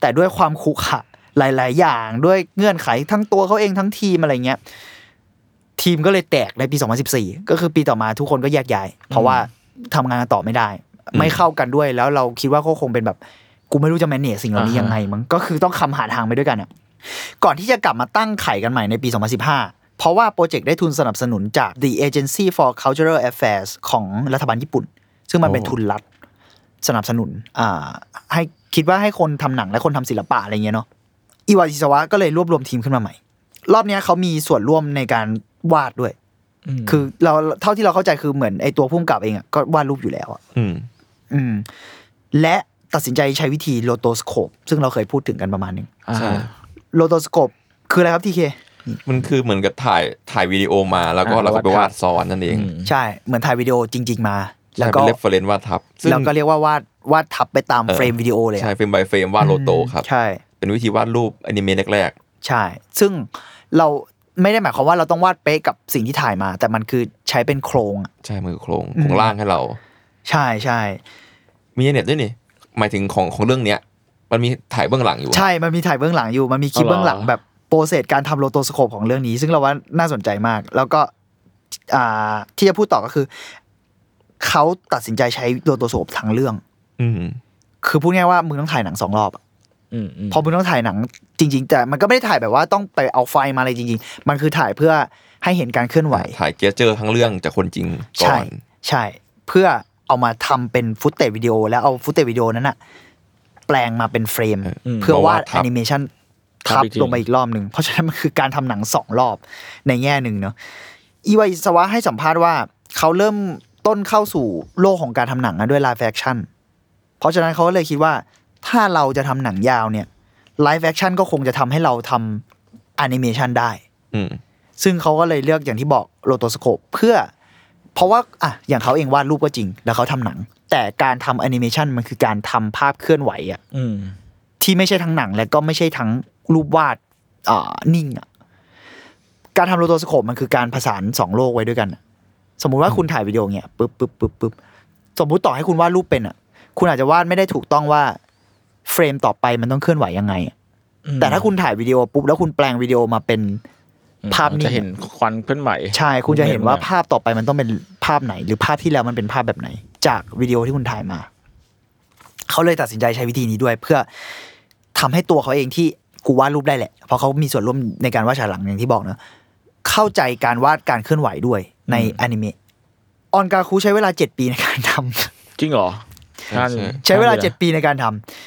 [SPEAKER 3] แต่ด้วยความคุกขะหลาย ๆ อย่างด้วยเงื่อนไขทั้งตัวเขาเองทั้งทีมอะไรเงี้ยทีมก็เลยแตกในปี 2014 ก็คือปีต่อมาทุกคนก็แยกย้าย เพราะว่าทำงานกันต่อไม่ได้ ไม่เข้ากันด้วยแล้วเราคิดว่าก็คงเป็นแบบกูไม่รู้จะแมเนจสิ่งเหล่านี้
[SPEAKER 2] อ่าฮะ
[SPEAKER 3] ยังไงมั้งก็คือต้องคำหาทางไปด้วยกันอะก่อนที่จะกลับมาตั้งไข่กันใหม่ในปี 2015 เพราะว่าโปรเจกต์ได้ทุนสนับสนุนจาก The Agency for Cultural Affairs ของรัฐบาลญี่ปุ่น ซึ่งมันเป็น
[SPEAKER 4] โอ้
[SPEAKER 3] ทุนรัฐสนับสนุนอ่าให้คิดว่าให้คนทำหนังและคนทำศิลปะอะไรเงี้ยเนาะอิวาจิสวะก็เลยรวบรวมทีมขึ้นมาใหม่ รอบเนี้ยเขามีส่วนร่วมในการวาดด้วย
[SPEAKER 2] ม
[SPEAKER 3] คือเราเท่าที่เราเข้าใจคือเหมือนไอตัวพุ่มกับเองอะก็วาดรูปอยู่แล้วอะ
[SPEAKER 4] อืม
[SPEAKER 3] อืมและตัดสินใจใช้วิธีโลโตสโคปซึ่งเราเคยพูดถึงกันประมาณหนึง
[SPEAKER 2] อ่า
[SPEAKER 4] ใช่
[SPEAKER 3] โลโตสโคปคืออะไรครับทีเค
[SPEAKER 4] มันคือเหมือนกับถ่ายถ่ายวิดีโอมา แล้วก็
[SPEAKER 2] อ่า
[SPEAKER 4] เราก็ไป
[SPEAKER 2] วาวาด
[SPEAKER 4] ซ้อนนั่นเอง
[SPEAKER 2] อืม
[SPEAKER 3] ใช่เหมือนถ่ายวิดีโอจริง ๆ มา
[SPEAKER 4] ใช่แล้
[SPEAKER 3] วก็
[SPEAKER 4] เป็น referenceรนซ์วาดทับซึ่ง
[SPEAKER 3] แล้วก็เรียกว่าวาดวาดทับไปตาม
[SPEAKER 4] เออ
[SPEAKER 3] เฟรมวิดีโอเลยอะ
[SPEAKER 4] ใช่เฟรม by เฟรมวาดโลโตครับ
[SPEAKER 3] ใช่
[SPEAKER 4] เป็นวิธีวาดรูปอนิเมะแรก
[SPEAKER 3] ใช่ ซึ่งเราไม่ได้หมายความว่าเราต้องวาดเป๊ะกับสิ่งที่ถ่ายมา แต่มันคือใช้เป็นโครงอะ
[SPEAKER 4] ๆใช่มือโครง
[SPEAKER 3] อืม
[SPEAKER 4] โครงล่างให้เรา
[SPEAKER 3] ใช่ใช่
[SPEAKER 4] มีเน็ตด้วยนี่หมายถึงของของเรื่องเนี้ย มันมีถ่ายเบื้องหลังอยู่อะ
[SPEAKER 3] ใช่ มันมีถ่ายเบื้องหลังอยู่ มันมีคลิป
[SPEAKER 2] อ๋อเหรอ
[SPEAKER 3] เบื้องหลังแบบ process การทำ rotoscope ของเรื่องนี้ ซึ่งเราว่าน่าสนใจมาก แล้วก็อ่าที่จะพูดต่อก็คือ เขาตัดสินใจใช้ rotoscope ทั้งเรื่อง
[SPEAKER 4] อืม
[SPEAKER 3] คือพูดง่ายๆว่ามึงต้องถ่ายหนังสองรอบอะ
[SPEAKER 2] อืมอืม
[SPEAKER 3] พอมึงต้องถ่ายหนังจริง ๆ แต่มันก็ไม่ได้ถ่ายแบบว่าต้องไปเอาไฟมาอะไรจริง ๆ มันคือถ่ายเพื่อให้เห็นการเคลื่อนไหว
[SPEAKER 4] ถ่าย gesture ทั้งเรื่องจากคนจริงก่อน
[SPEAKER 3] ใช่ใช่ เพื่อเอามาทำเป็น footage วิดีโอ แล้วเอา footage วิดีโอนั้นอะแปลงมาเป็นเฟรมเพื่อวาด
[SPEAKER 4] มา
[SPEAKER 3] แอนิเมชัน
[SPEAKER 2] ทั
[SPEAKER 3] ทั
[SPEAKER 2] บบอีกที
[SPEAKER 3] ลงไปอีกรอบหนึ่งเพราะฉะนั้นมันคือการทำหนังสองรอบในแง่หนึ่งเนาะอิวาอิซาวะให้สัมภาษณ์ว่า เขาเริ่มต้นเข้าสู่โลกของการทำหนังนะด้วย live action เพราะฉะนั้นเขาก็เลยคิดว่าถ้าเราจะทำหนังยาวเนี่ย live action ก็คงจะทำให้เราทำแอนิเมชันได้
[SPEAKER 4] อืม
[SPEAKER 3] ซึ่งเขาก็เลยเลือกอย่างที่บอก rotoscope เพื่อ เพราะว่าอะอย่างเขาเองวาดรูปก็จริง แล้วเขาทำหนัง แต่การทำแอนิเมชันมันคือการทำภาพเคลื่อนไหวอะ
[SPEAKER 2] อืม
[SPEAKER 3] ที่ไม่ใช่ทั้งหนัง และก็ไม่ใช่ทั้งรูปวาดอ่านิ่งอะการทำโลโตสโคปมันคือการผสานสองโลกไว้ด้วยกันอะสมมุติว่าคุณถ่ายวิดีโอเงี้ยปึ๊บปึ๊บปึ๊บปึ๊บสมมุติต่อให้คุณวาดรูปเป็นอะคุณอาจจะวาดไม่ได้ถูกต้องว่าเฟรมต่อไปมันต้องเคลื่อนไหวยังไงอะแต่ถ้าคุณถ่ายวิดีโอปุ๊บแล้วคุณแปลงวิดีโอมาเป็นภาพนิ่ง
[SPEAKER 2] จะเห็นควันเคลื่อนไหว
[SPEAKER 3] ใช่ คุณจะเห็นว่าภาพต่อไปมันต้องเป็นภาพไหน หรือภาพที่แล้วมันเป็นภาพแบบไหน จากวิดีโอที่คุณถ่ายมา เขาเลยตัดสินใจใช้วิธีนี้ด้วย เพื่อทำให้ตัวเขาเองที่กูวาดรูปได้แหละ เพราะเขามีส่วนร่วมในการวาดฉากหลังอย่างที่บอกเนอะเข้าใจการวาดการเคลื่อนไหวด้วยในอนิเมะออนกาคุใช้เวลาเจ็ดปีในการทำ
[SPEAKER 2] จริงเหรอ
[SPEAKER 4] ใช่ใช่
[SPEAKER 3] ใช้เวลาเจ็ดปีในการท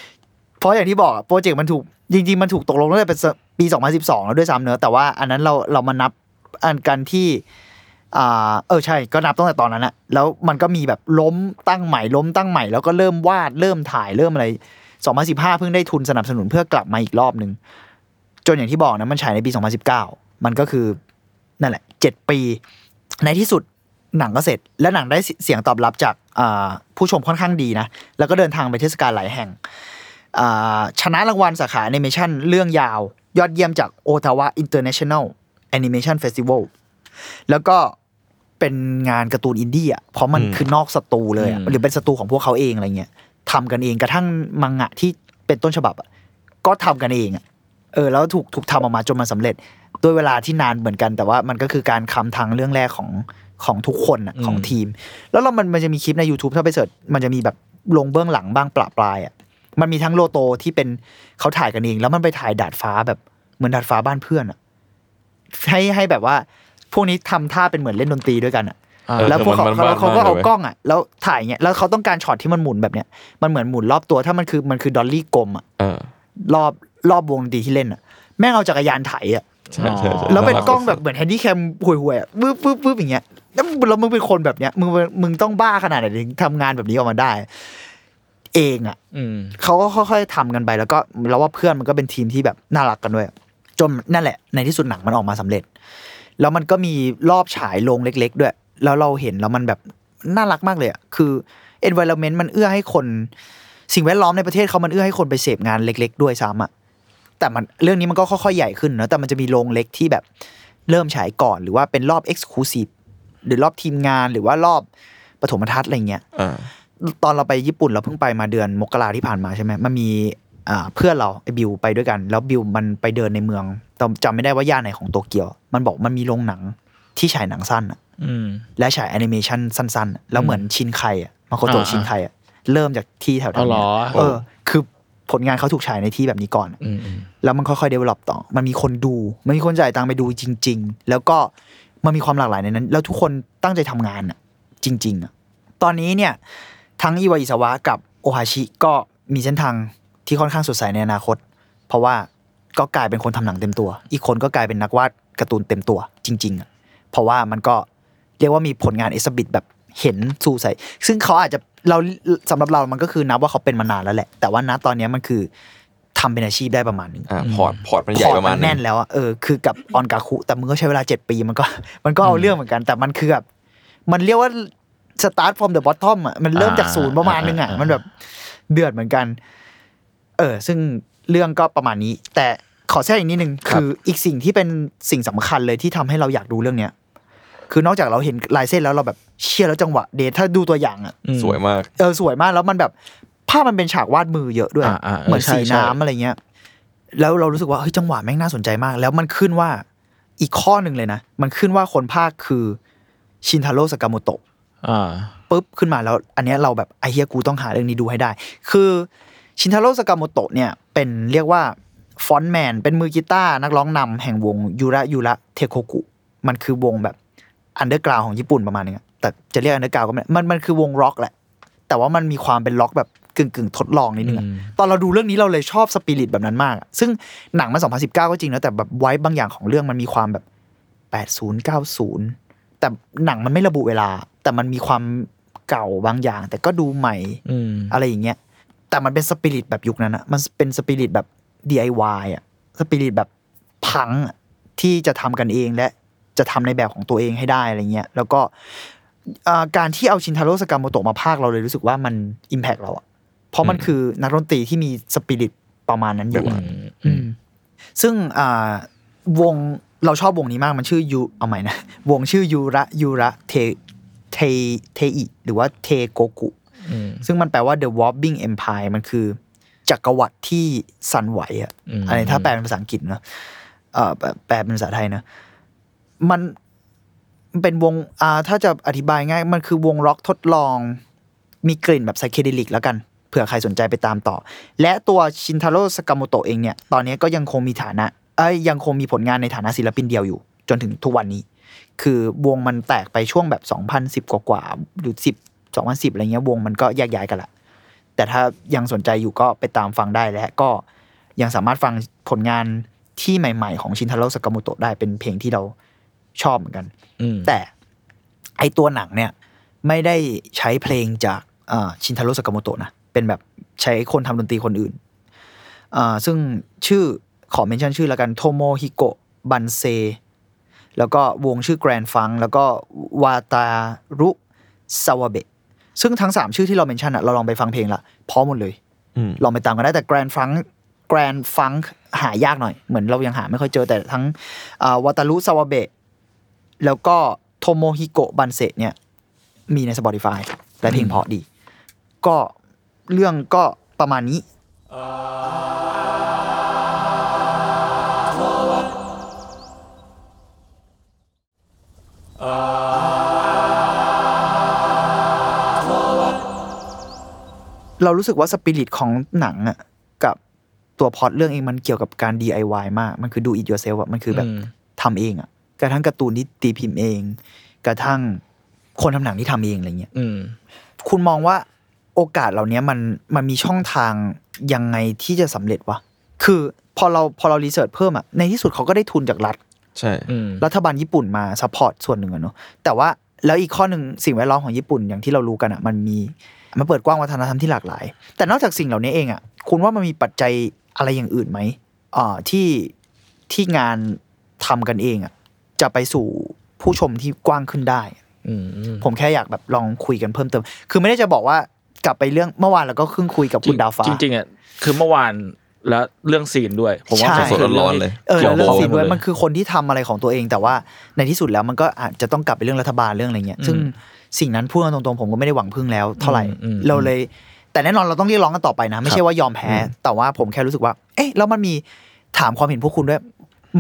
[SPEAKER 3] ำเพราะอย่างที่บอกอะโปรเจกต์มันถูกจริง ๆ มันถูกตกลงตั้งแต่เป็นปี 2012 แล้วด้วยซ้ำเนอะแต่ว่าอันนั้นเราเรามานับอันกันที่ อ่าเออใช่ก็นับตั้งแต่ตอนนั้นอะแล้วมันก็มีแบบล้มตั้งใหม่ล้มตั้งใหม่แล้วก็เริ่มวาดเริ่มถ่ายเริ่มอะไร2015 เพิ่งได้ทุนสนับสนุนเพื่อกลับมาอีกรอบหนึ่งจนอย่างที่บอกนะมันฉายในปี 2019 มันก็คือนั่นแหละ 7 ปี ในที่สุดหนังก็เสร็จ และหนังได้เสียงตอบรับจากผู้ชมค่อนข้างดีนะ แล้วก็เดินทางไปเทศกาลหลายแห่งชนะรางวัลสาขาแอนิเมชันเรื่องยาว ยอดเยี่ยมจาก Ottawa International Animation Festival แล้วก็เป็นงานการ์ตูนอินดี้อะเพราะมัน
[SPEAKER 4] อืม
[SPEAKER 3] คือนอกสตูเลยอะ
[SPEAKER 2] อืม
[SPEAKER 3] หรือเป็นสตูของพวกเขาเองอะไรเงี้ยทำกันเองกระทั่งมังงะที่เป็นต้นฉบับอะก็ทำกันเองอะเออแล้วถูกถูกทำออกมาจนมันสำเร็จด้วยเวลาที่นานเหมือนกัน แต่ว่ามันก็คือการคลำทางเรื่องแรกของของทุกคนอะของทีม แล้วเรามันมันจะมีคลิปใน YouTube ถ้าไป search มันจะมีแบบลงเบื้องหลังบ้างประปรายอะมันมีทั้ง roto ที่เป็นเขาถ่ายกันเอง แล้วมันไปถ่ายดาดฟ้าแบบเหมือนดาดฟ้าบ้านเพื่อนอะให้ให้แบบว่า พวกนี้ทำท่าเป็นเหมือนเล่นดนตรีด้วยกันอะ
[SPEAKER 2] อ่า
[SPEAKER 3] แล้วพวกเขา
[SPEAKER 4] มันมัน
[SPEAKER 3] แล้วเขาก็
[SPEAKER 4] มัน
[SPEAKER 3] เอา
[SPEAKER 4] เลย
[SPEAKER 3] กล้องอะแล้วถ่ายเงี้ยแล้วเขาต้องการช็อตที่มันหมุนแบบเนี้ยมันเหมือนหมุนรอบตัวถ้ามันคือมันคือ dolly กลมอะ
[SPEAKER 4] เออ
[SPEAKER 3] รอบรอบวงดนตรีที่เล่นอะ แม่งเอาจักรยานไถอะ
[SPEAKER 4] ใช่ใช่ใช่
[SPEAKER 3] แล้วเป็นกล้องแบบเหมือน Handycam ห่วยๆอะปึ๊บปึ๊บปึ๊บอย่างเงี้ยแล้วแล้วมึงเป็นคนแบบเนี้ยมึงมึงต้องบ้าขนาดไหนถึงทำงานแบบนี้ออกมาได้ เองอะ
[SPEAKER 2] อืม
[SPEAKER 3] เขาก็ค่อยๆทำกันไปแล้วก็แล้วว่าเพื่อนมันก็เป็นทีมที่แบบน่ารักกันด้วยจนนั่นแหละ ในที่สุดหนังมันออกมาสำเร็จ แล้วมันก็มีรอบฉายโรงเล็ก ๆ ด้วย แล้วเราเห็นแล้วมันแบบน่ารักมากเลยอะคือ environment มันเอื้อให้คน สิ่งแวดล้อมในประเทศเขามันเอื้อให้คนไปเสพงานเล็ก ๆ ด้วยซ้ำอะแต่มันเรื่องนี้มันก็ค่อยๆใหญ่ขึ้นเนอะแต่มันจะมีโรงเล็กที่แบบเริ่มฉายก่อน หรือว่าเป็นรอบ exclusive หรือรอบทีมงานหรือว่ารอบปฐมทัศน์อะไรเงี้ย
[SPEAKER 4] อ่า
[SPEAKER 3] ตอนเราไปญี่ปุ่นเราเพิ่งไปมาเดือนมกราที่ผ่านมาใช่ไหมมันมีอ่า เพื่อนเราไอ้บิวไปด้วยกัน แล้วบิวมันไปเดินในเมืองแต่จำไม่ได้ว่าย่านไหนของโตเกียว มันบอกมันมีโรงหนังที่ฉายหนังสั้นอะ
[SPEAKER 2] อืม
[SPEAKER 3] และฉายแอนิเมชันสั้นๆอะแล้วเหมือนชินไคอะมาโคโตะ
[SPEAKER 2] อ่า
[SPEAKER 3] ชินไคอะเริ่มจากที่แถวๆ
[SPEAKER 2] เอาเหร
[SPEAKER 3] เนี้
[SPEAKER 2] อ
[SPEAKER 3] ยเออ คือผลงานเขาถูกฉายในที่แบบนี้ก่อน
[SPEAKER 2] อืมอืม
[SPEAKER 3] แล้วมันค่อยๆ develop ต่อ มันมีคนดู มันมีคนจ่ายตังค์ไปดูจริง ๆ แล้วก็มันมีความหลากหลายในนั้น แล้วทุกคนตั้งใจทำงานอะ จริง ๆอะตอนนี้เนี่ย ทั้งอิวาอิสวะกับโอฮาชิก็มีเส้นทาง ที่ค่อนข้างสดใสในอนาคต เพราะว่าก็กลายเป็นคนทำหนังเต็มตัว อีกคนก็กลายเป็นนักวาดการ์ตูนเต็มตัวจริงๆอะเพราะว่ามันก็เรียกว่ามีผลงานเอสบิดแบบเห็นสู่ใสซึ่งเขาอาจจะเราสำหรับเรามันก็คือนับว่าเขาเป็นมานานแล้วแหละ แต่ว่าณตอนเนี้ยมันคือทำเป็นอาชีพได้ประมาณหนึง
[SPEAKER 4] อ่า port port มันใหญ่
[SPEAKER 3] port
[SPEAKER 4] ประมาณ
[SPEAKER 3] นแน่นแล้วอะเออคือกับออนกาคุแต่มึงก็ใช้เวลาเจ็ดปีมันก็มันก็เอาเรื่องเหมือนกัน แต่มันคือแบบมันเรียกว่า start from the bottom อะมันเริ่มจากศูนย์ประมาณนึงอะมันแบบเดือดเหมือนกัน เออ ซึ่งเรื่องก็ประมาณนี้ แต่ขอแทรกอีกนิดนึงคืออีกสิ่งที่เป็นสิ่งสำคัญเลยที่ทำให้เราอยากดูเรื่องเนี้ยคือนอกจากเราเห็นลายเส้นแล้วเราแบบเชียร์แล้วจังหวะเดทถ้าดูตัวอย่างอะ
[SPEAKER 4] สวยมาก
[SPEAKER 3] เออสวยมากแล้วมันแบบภาพมันเป็นฉากวาดมือเยอะด้วย
[SPEAKER 2] อ่าอ่าเออ
[SPEAKER 3] เหมือน
[SPEAKER 2] ใช้
[SPEAKER 3] สี
[SPEAKER 2] ใช้
[SPEAKER 3] น้ำอะไรเงี้ย แล้วเรารู้สึกว่าเฮ้ยจังหวะแม่งน่าสนใจมาก แล้วมันขึ้นว่าอีกข้อหนึ่งเลยนะมันขึ้นว่าคนพากย์คือชินทาโร่สากาโมโตะ
[SPEAKER 2] อ่า
[SPEAKER 3] ปุ๊บขึ้นมาแล้ว อันเนี้ยเราแบบไอ้เหี้ยกูต้องหาเรื่องนี้ดูให้ได้ คือ ชินทาโร่สากาโมโตะเนี่ยเป็นเรียกว่า frontman เป็นมือกีตาร์นักร้องนำแห่งวงยูระยูระเทโคกุ มันคือวงแบบ underground ของญี่ปุ่นประมาณนึงอะแต่จะเรียก underground ก็ไม่ได้มันมันคือวงร็อกแหละ แต่ว่ามันมีความเป็นร็อกแบบกึ่งกึ่งๆทดลองนิดนึงอะ
[SPEAKER 2] อืม
[SPEAKER 3] ตอนเราดูเรื่องนี้เราเลยชอบสปิริตแบบนั้นมากอะซึ่งหนังมัน 2019 ก็จริงนะแต่แบบไว้บางอย่างของเรื่องมันมีความแบบ 80 90 แต่หนังมันไม่ระบุเวลา แต่มันมีความเก่าบางอย่าง แต่ก็ดูใหม่
[SPEAKER 2] อืม
[SPEAKER 3] อะไรอย่างเงี้ย แต่มันเป็นสปิริตแบบยุคนั้นอะมันเป็นสปิริตแบบ DIY อะสปิริตแบบพังอะที่จะทำกันเองและจะทำในแบบของตัวเองให้ได้อะไรเงี้ย แล้วก็อ่าการที่เอาชินทาโร่สากาโมโตะมาพากย์เราเลยรู้สึกว่ามัน impact เราอะเพราะมันคือนักดนตรีที่มีสปิริตประมาณนั้นอยู่
[SPEAKER 4] แบบนั้
[SPEAKER 3] อะ
[SPEAKER 4] น
[SPEAKER 3] อืมซึ่งอ่าวงเราชอบวงนี้มากมันชื่อยูเอาใหม่นะ วงชื่อยูระยูระเทเทเทอิหรือว่าเทโกกุ
[SPEAKER 2] อืม
[SPEAKER 3] ซึ่งมันแปลว่า the wobbling empire มันคือ จักรวรรดิที่สั่นไหวอะ
[SPEAKER 2] อืม
[SPEAKER 3] อันนี้ถ้าแปลเป็นภาษาอังกฤษเนอะเอ่อแปลแปลเป็นภาษาไทยนะมันมันเป็นวงอ่าถ้าจะอธิบายง่าย มันคือวงร็อกทดลอง มีกลิ่นแบบไซเคเดลิกแล้วกันเผื่อใครสนใจไปตามต่อ และตัวชินทาโร่สกาโมโตะเองเนี่ย ตอนนี้ก็ยังคงมีฐานะเอ้ยยังคงมีผลงานในฐานะศิลปินเดียวอยู่ จนถึงทุกวันนี้ คือวงมันแตกไปช่วงแบบ 2010 กว่าๆหรือ 10 2010อะไรเงี้ยวงมันก็แยกย้ายกันละแต่ถ้ายังสนใจอยู่ก็ไปตามฟังได้และก็ยังสามารถฟังผลงานที่ใหม่ ๆ ของชินทาโร่สกาโมโตะได้เป็นเพลงที่เราชอบเหมือนกัน
[SPEAKER 2] อืม
[SPEAKER 3] แต่ไอตัวหนังเนี่ย ไม่ได้ใช้เพลงจากอ่าชินทาโร่สกาโมโตะนะเป็นแบบใช้คนทำดนตรีคนอื่นอ่าซึ่งชื่อขอ mention ชื่อแล้วกันโทโมฮิโกะบันเซแล้วก็วงชื่อ Grandfunk แล้วก็วาตารุซาวาเบะ ซึ่งทั้ง 3 ชื่อที่เรา mention อะเราลองไปฟังเพลงละเพราะหมดเลย
[SPEAKER 4] อืม
[SPEAKER 3] ลองไปตามกันได้แต่ Grandfunk Grandfunk หายากหน่อย เหมือนเรายังหาไม่ค่อยเจอแต่ทั้งวาตารุซาวาเบะแล้วก็โทโมฮิโกะบันเซเนี่ย มีใน Spotify และเพลงเพราะดี ก็เรื่องก็ประมาณนี้ เรารู้สึกว่าสปิริตของหนังอะกับตัวพล็อตเรื่องเองมันเกี่ยวกับการ DIY มาก มันคือ do it yourself อะมันคือแบบ
[SPEAKER 2] อืม
[SPEAKER 3] ทำเองอะกระทั่งการ์ตูนที่ตีพิมพ์เอง กระทั่งคนทำหนังที่ทำเองอะไรเงี้ย
[SPEAKER 2] อืม
[SPEAKER 3] คุณมองว่าโอกาสเหล่านี้มันมันมีช่องทางยังไงที่จะสำเร็จวะ คือพอเราพอเรา research เพิ่มอะในที่สุดเขาก็ได้ทุนจากรัฐ
[SPEAKER 4] ใช่
[SPEAKER 2] อืม
[SPEAKER 3] รัฐบาลญี่ปุ่นมา support ส่วนหนึ่งอะเนาะ แต่ว่าแล้วอีกข้อหนึ่งสิ่งแวดล้อมของญี่ปุ่นอย่างที่เรารู้กันอะมันมี มันเปิดกว้างวัฒนธรรมที่หลากหลาย แต่นอกจากสิ่งเหล่านี้เองอะคุณว่ามันมีปัจจัยอะไรอย่างอื่นไหมอ่าที่ที่งานทำกันเองอะจะไปสู่ผู้ชมที่กว้างขึ้นได้
[SPEAKER 2] อืมอืม
[SPEAKER 3] ผมแค่อยากแบบลองคุยกันเพิ่มเติม คือไม่ได้จะบอกว่ากลับไปเรื่องเมื่อวานเราก็เพิ่งคุยกับคุณดาวฟ้า
[SPEAKER 2] จริงๆอะคือเมื่อวานแล้วเรื่องซีนด้วย ผมว่า
[SPEAKER 3] ใช่
[SPEAKER 4] สดๆร้อนๆเลย
[SPEAKER 3] เออแล้วเรื่อง
[SPEAKER 2] กี่
[SPEAKER 3] ซี
[SPEAKER 2] วน
[SPEAKER 3] ด้วย
[SPEAKER 2] กัหม
[SPEAKER 3] มันคือคนที่ทำอะไรของตัวเอง แต่ว่าในที่สุดแล้วมันก็อาจจะต้องกลับไปเรื่องรัฐบาลเรื่องอะไรเงี้ย ซึ่ง สิ่งนั้นพูดกันตรงๆผมก็ไม่ได้หวังพึ่งแล้ว เท่าไหร่
[SPEAKER 2] อืมอืม
[SPEAKER 3] เราเลย แต่แน่นอนเราต้องเรียกร้องกันต่อไปนะ ไม่ใช่ว่ายอมแพ้ แต่ว่าผมแค่รู้สึกว่า เอ๊ะแล้วมันมีถามความเห็นพวกคุณด้วย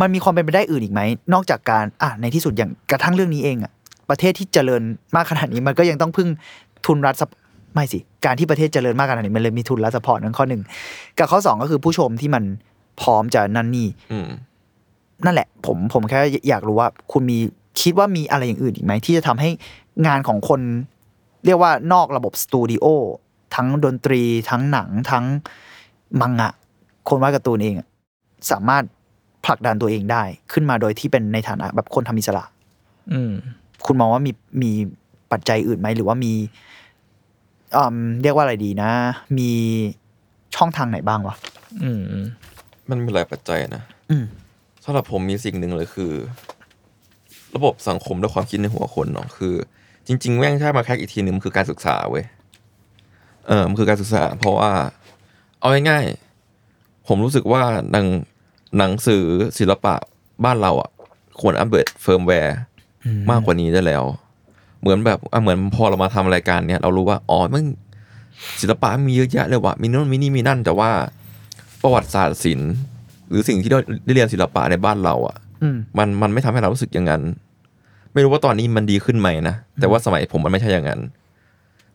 [SPEAKER 3] มันมีความเป็นไปได้อื่นอีกไหมนอกจากการอะในที่สุดอย่างกระทั่งเรื่องนี้เองอะประเทศที่เจริญมากขนาดนี้มันก็ยังต้องพึ่งทุนรัฐซัพไม่สิ การที่ประเทศเจริญมากขนาดนี้มันเลยมีทุนรัฐสปอร์ตนั่นข้อหนึ่งกับข้อสองก็คือผู้ชมที่มันพร้อมจะนั่นนี่
[SPEAKER 4] อืม
[SPEAKER 3] นั่นแหละ ผมผมแค่อยากรู้ว่าคุณมี คิดว่ามีอะไรอย่างอื่นอีกไหมที่จะทำให้งานของคน เรียกว่านอกระบบสตูดิโอทั้งดนตรี ทั้งหนังทั้งมังงะ คนวาดการ์ตูนเองอะสามารถผลักดันตัวเองได้ขึ้นมาโดยที่เป็นในฐานะแบบคนทำอิสระ
[SPEAKER 2] อืม
[SPEAKER 3] คุณมองว่ามีมีปัจจัยอื่นไหมหรือว่ามีอืมเรียกว่าอะไรดีนะ มีช่องทางไหนบ้างวะ
[SPEAKER 2] อืมอืม
[SPEAKER 4] มันมีหลายปัจจัยนะ
[SPEAKER 3] อืม
[SPEAKER 4] สำหรับผมมีสิ่งหนึ่งเลยคือ ระบบสังคมและความคิดในหัวคนเนาะคือ จริง ๆ แม่งใช่มาแค่อีกทีหนึ่งมันคือการศึกษาเว้ยเออมันคือการศึกษา เพราะว่า เอาง่ายๆผมรู้สึกว่าหนังหนังสือศิลปะบ้านเราอะ ควร update firmware มากกว่านี้ได้แล้ว เหมือนแบบอะเหมือนพอเรามาทำรายการเนี้ยเรารู้ว่าอ๋อมันศิลปะมีเยอะแยะเลยว่ะมีนู่นมีนี่มีนั่น แต่ว่าประวัติศาสตร์ศิลป์หรือสิ่งที่เราได้เรียนศิลปะในบ้านเรา อะ
[SPEAKER 3] อืม
[SPEAKER 4] มันมันไม่ทำให้เรารู้สึกอย่างนั้น ไม่รู้ว่าตอนนี้มันดีขึ้นไหมนะ แต่ว่าสมัยผมมันไม่ใช่อย่างนั้น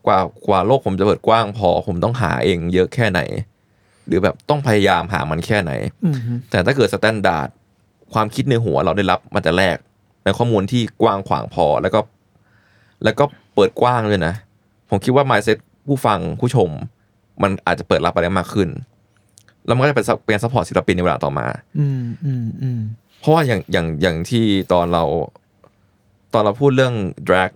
[SPEAKER 4] กว่ากว่าโลกผมจะเปิดกว้างพอ ผมต้องหาเองเยอะแค่ไหน หรือแบบต้องพยายามหามันแค่ไหน
[SPEAKER 3] อืม
[SPEAKER 4] แต่ถ้าเกิด standard ความคิดในหัวเราได้รับมาแต่แรกในข้อมูลที่กว้างขวางพอแล้วก็ แล้วก็เปิดกว้างเลยนะ ผมคิดว่า mindset ผู้ฟังผู้ชม มันอาจจะเปิดรับอะไรมากขึ้น แล้วมันก็จะเป็นเป็น support ศิลปินในเวลาต่อมา
[SPEAKER 3] อืมอืมอืม
[SPEAKER 4] เพราะว่าอย่างอย่างอย่างที่ตอนเรา ตอนเราพูดเรื่อง drag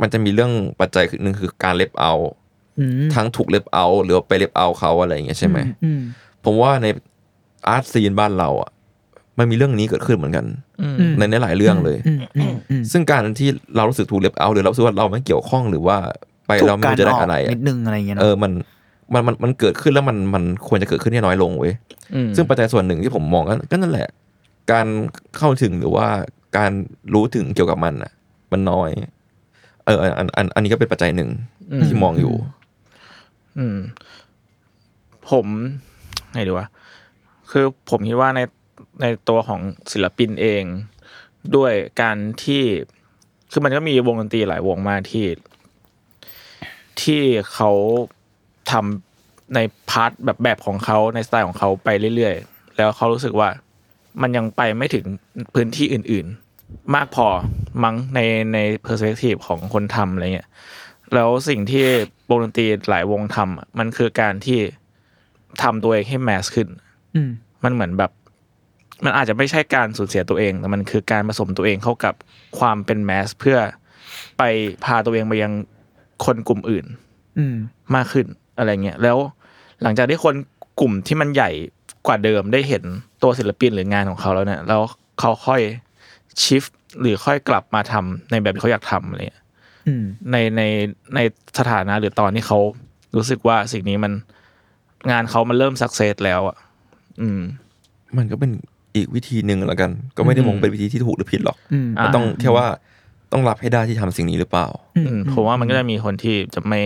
[SPEAKER 4] มันจะมีเรื่องปัจจัยหนึ่งคือการ left out อื
[SPEAKER 3] ม
[SPEAKER 4] ทั้งถูก left out หรือว่าไป left out เขาอะไรอย่างเงี้ยใช่ไหม
[SPEAKER 3] อืม
[SPEAKER 4] ผมว่าใน art scene บ้านเราอะมันมีเรื่องนี้เกิดขึ้นเหมือนกัน
[SPEAKER 2] อืม
[SPEAKER 4] ในในหลายเรื่องเลย
[SPEAKER 3] อืมอืมอืม
[SPEAKER 4] ซึ่งการที่เรารู้สึกถูก left out หรือเรารู้สึกว่าเราไม่เกี่ยวข้องหรือว่าไปเราไม่รู้จะได้อะไร
[SPEAKER 3] นิ
[SPEAKER 4] อะ
[SPEAKER 3] ดนึงอะไรอย่างเงี้ย
[SPEAKER 4] เอ
[SPEAKER 3] เนาะ
[SPEAKER 4] อมันมันมันมันเกิดขึ้นแล้วมันมันควรจะเกิดขึ้นให้น้อยลงเว้ย
[SPEAKER 2] อืม
[SPEAKER 4] ซึ่งปัจจัยส่วนหนึ่งที่ผมมองก็ก็นั่นแหละ การเข้าถึงหรือว่า การรู้ถึงเกี่ยวกับมันอะ มันน้อย เอออันอันอันอันนี้ก็เป็นปัจจัยหนึ่งที่มองอยู่
[SPEAKER 2] อืม ผมไงดีวะคือผมคิดว่าในในตัวของศิลปินเอง ด้วยการที่คือมันก็มีวงดนตรีหลายวงมากที่ ที่เขาทำใน part แบบแบบของเขาในสไตล์ของเขาไปเรื่อยๆ แล้วเขารู้สึกว่า มันยังไปไม่ถึงพื้นที่อื่น ๆ มากพอมั้งในใน perspective ของคนทำอะไรเงี้ยแล้วสิ่งที่วงดนตรีหลายวงทำอะมันคือการที่ทำตัวเองให้ mass ขึ้น
[SPEAKER 3] อืม
[SPEAKER 2] มันเหมือนแบบ มันอาจจะไม่ใช่การสูญเสียตัวเอง แต่มันคือการผสมตัวเองเข้ากับความเป็นแมสเพื่อไปพาตัวเองไปยังคนกลุ่มอื่น
[SPEAKER 3] อืม
[SPEAKER 2] มากขึ้นอะไรเงี้ยแล้วหลังจากที่คนกลุ่มที่มันใหญ่กว่าเดิมได้เห็น ตัวศิลปินหรืองานของเขาแล้วเนี่ยแล้วเขาค่อยชิฟหรือค่อยกลับมาทำในแบบที่เขาอยากทำอะไรเงี้ย
[SPEAKER 3] อืม
[SPEAKER 2] ในในในสถานะหรือตอนที่เขารู้สึกว่าสิ่งนี้มันงานเขามันเริ่ม success แล้วอะอืม
[SPEAKER 4] มันก็เป็นอีกวิธีหนึ่งแล้วกัน ก็ไม่ได้มองเป็นวิธีที่ถูกหรือผิดหรอก
[SPEAKER 3] อืม
[SPEAKER 2] อ่า
[SPEAKER 4] มันต้องแค่ว่าต้องรับให้ได้ที่ทำสิ่งนี้หรือเปล่า
[SPEAKER 2] อืมผมว่ามันก็จะมีคนที่จะไม่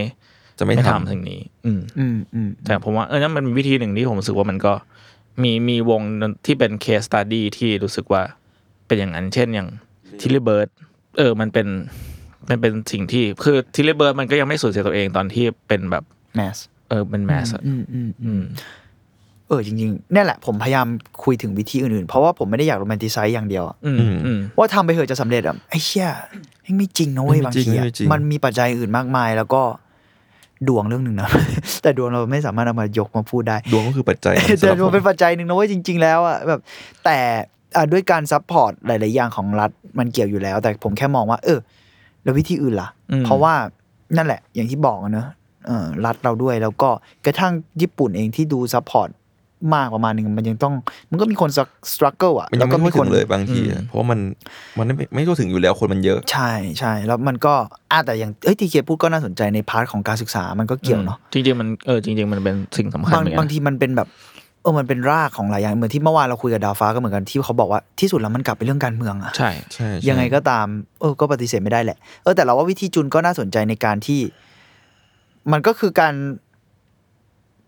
[SPEAKER 4] จะไม่
[SPEAKER 2] ไม่
[SPEAKER 4] ทำ
[SPEAKER 2] ทำสิ่งนี้อืม
[SPEAKER 3] อืมอืม
[SPEAKER 2] แต่ผมว่าเออนั่นมันเป็นวิธีหนึ่งที่ผมรู้สึกว่ามันก็ มีมีวงที่เป็น case study ที่รู้สึกว่าเป็นอย่างนั้นเช่นอย่าง Tilly Birds เออมันเป็นมันเป็นสิ่งที่คือ Tilly Birds มันก็ยังไม่สูญเสียตัวเองตอนที่เป็นแบบ
[SPEAKER 3] mass
[SPEAKER 2] เออเป็น mass
[SPEAKER 3] อืมอืมอื
[SPEAKER 2] อื
[SPEAKER 3] มเออจริงๆนี่แหละผมพยายามคุยถึงวิธีอื่นๆ เพราะว่าผมไม่ได้อยาก romanticize อย่างเดียวอะ
[SPEAKER 2] อืมอืม
[SPEAKER 3] ว่าทำไปเถอะจะสำเร็จอะไอ้เชี่ยแม่งไม่จริงนะเว้ย
[SPEAKER 4] ไม่
[SPEAKER 3] บาง
[SPEAKER 4] จริง
[SPEAKER 3] ทีอะ
[SPEAKER 4] ไม่จริง
[SPEAKER 3] มันมีปัจจัยอื่นมากมาย แล้วก็ ดวงเรื่องหนึ่งนะ แต่ดวงเราไม่สามารถเอามายกมาพูดได้
[SPEAKER 4] ดวงก็คือปัจจัย
[SPEAKER 3] แต่
[SPEAKER 4] สำหรับ
[SPEAKER 3] ดวงเป็น
[SPEAKER 4] ผม
[SPEAKER 3] ปัจจัยหนึ่งนะเว้ยจริง ๆ แล้วอะแบบแต่อะด้วยการ support หลาย ๆ อย่างของรัฐมันเกี่ยวอยู่แล้ว แต่ผมแค่มองว่า เออ แล้ววิธีอื่นล่ะ
[SPEAKER 2] อืม
[SPEAKER 3] เพราะว่านั่นแหละ อย่างที่บอกอะเนอะเออรัฐเราด้วยแล้วก็กระทั่งญี่ปุ่นเองที่ดู support มากประมาณหนึ่งมันยังต้อง มันก็มีคน struggle อะ
[SPEAKER 4] มันยั
[SPEAKER 3] แล้วก็
[SPEAKER 4] ไม่ทั่ว
[SPEAKER 3] ค
[SPEAKER 4] ถึ
[SPEAKER 3] น
[SPEAKER 4] งเลยบางทีอะ
[SPEAKER 2] อืม
[SPEAKER 4] เพราะว่ามันมันไม่ไม่ทั่วถึงอยู่แล้วคนมันเยอะ
[SPEAKER 3] ใช่ใช่แล้วมันก็อะแต่อย่างเอ้ยทีเคพูดก็น่าสนใจใน part ของการศึกษามันก็เกี่ยวเนาะ
[SPEAKER 2] จริงๆมันเออจริง ๆ มันเป็นสิ่งสำคัญ
[SPEAKER 3] บาง
[SPEAKER 2] เหมือนกัน
[SPEAKER 3] บางทีมันเป็นแบบเออมันเป็นรากของหลายอย่างเหมือนที่เมื่อวานเราคุยกับดาวฟ้าก็เหมือนกันที่เขาบอกว่าที่สุดแล้วมันกลับไปเรื่องการเมืองอะ
[SPEAKER 2] ใช่
[SPEAKER 4] ใช่ใช่
[SPEAKER 3] ยังไงก็ตามเออก็ปฏิเสธไม่ได้แหละเออแต่เราว่าวิธีจุนก็น่าสนใจในการที่ มันก็คือการ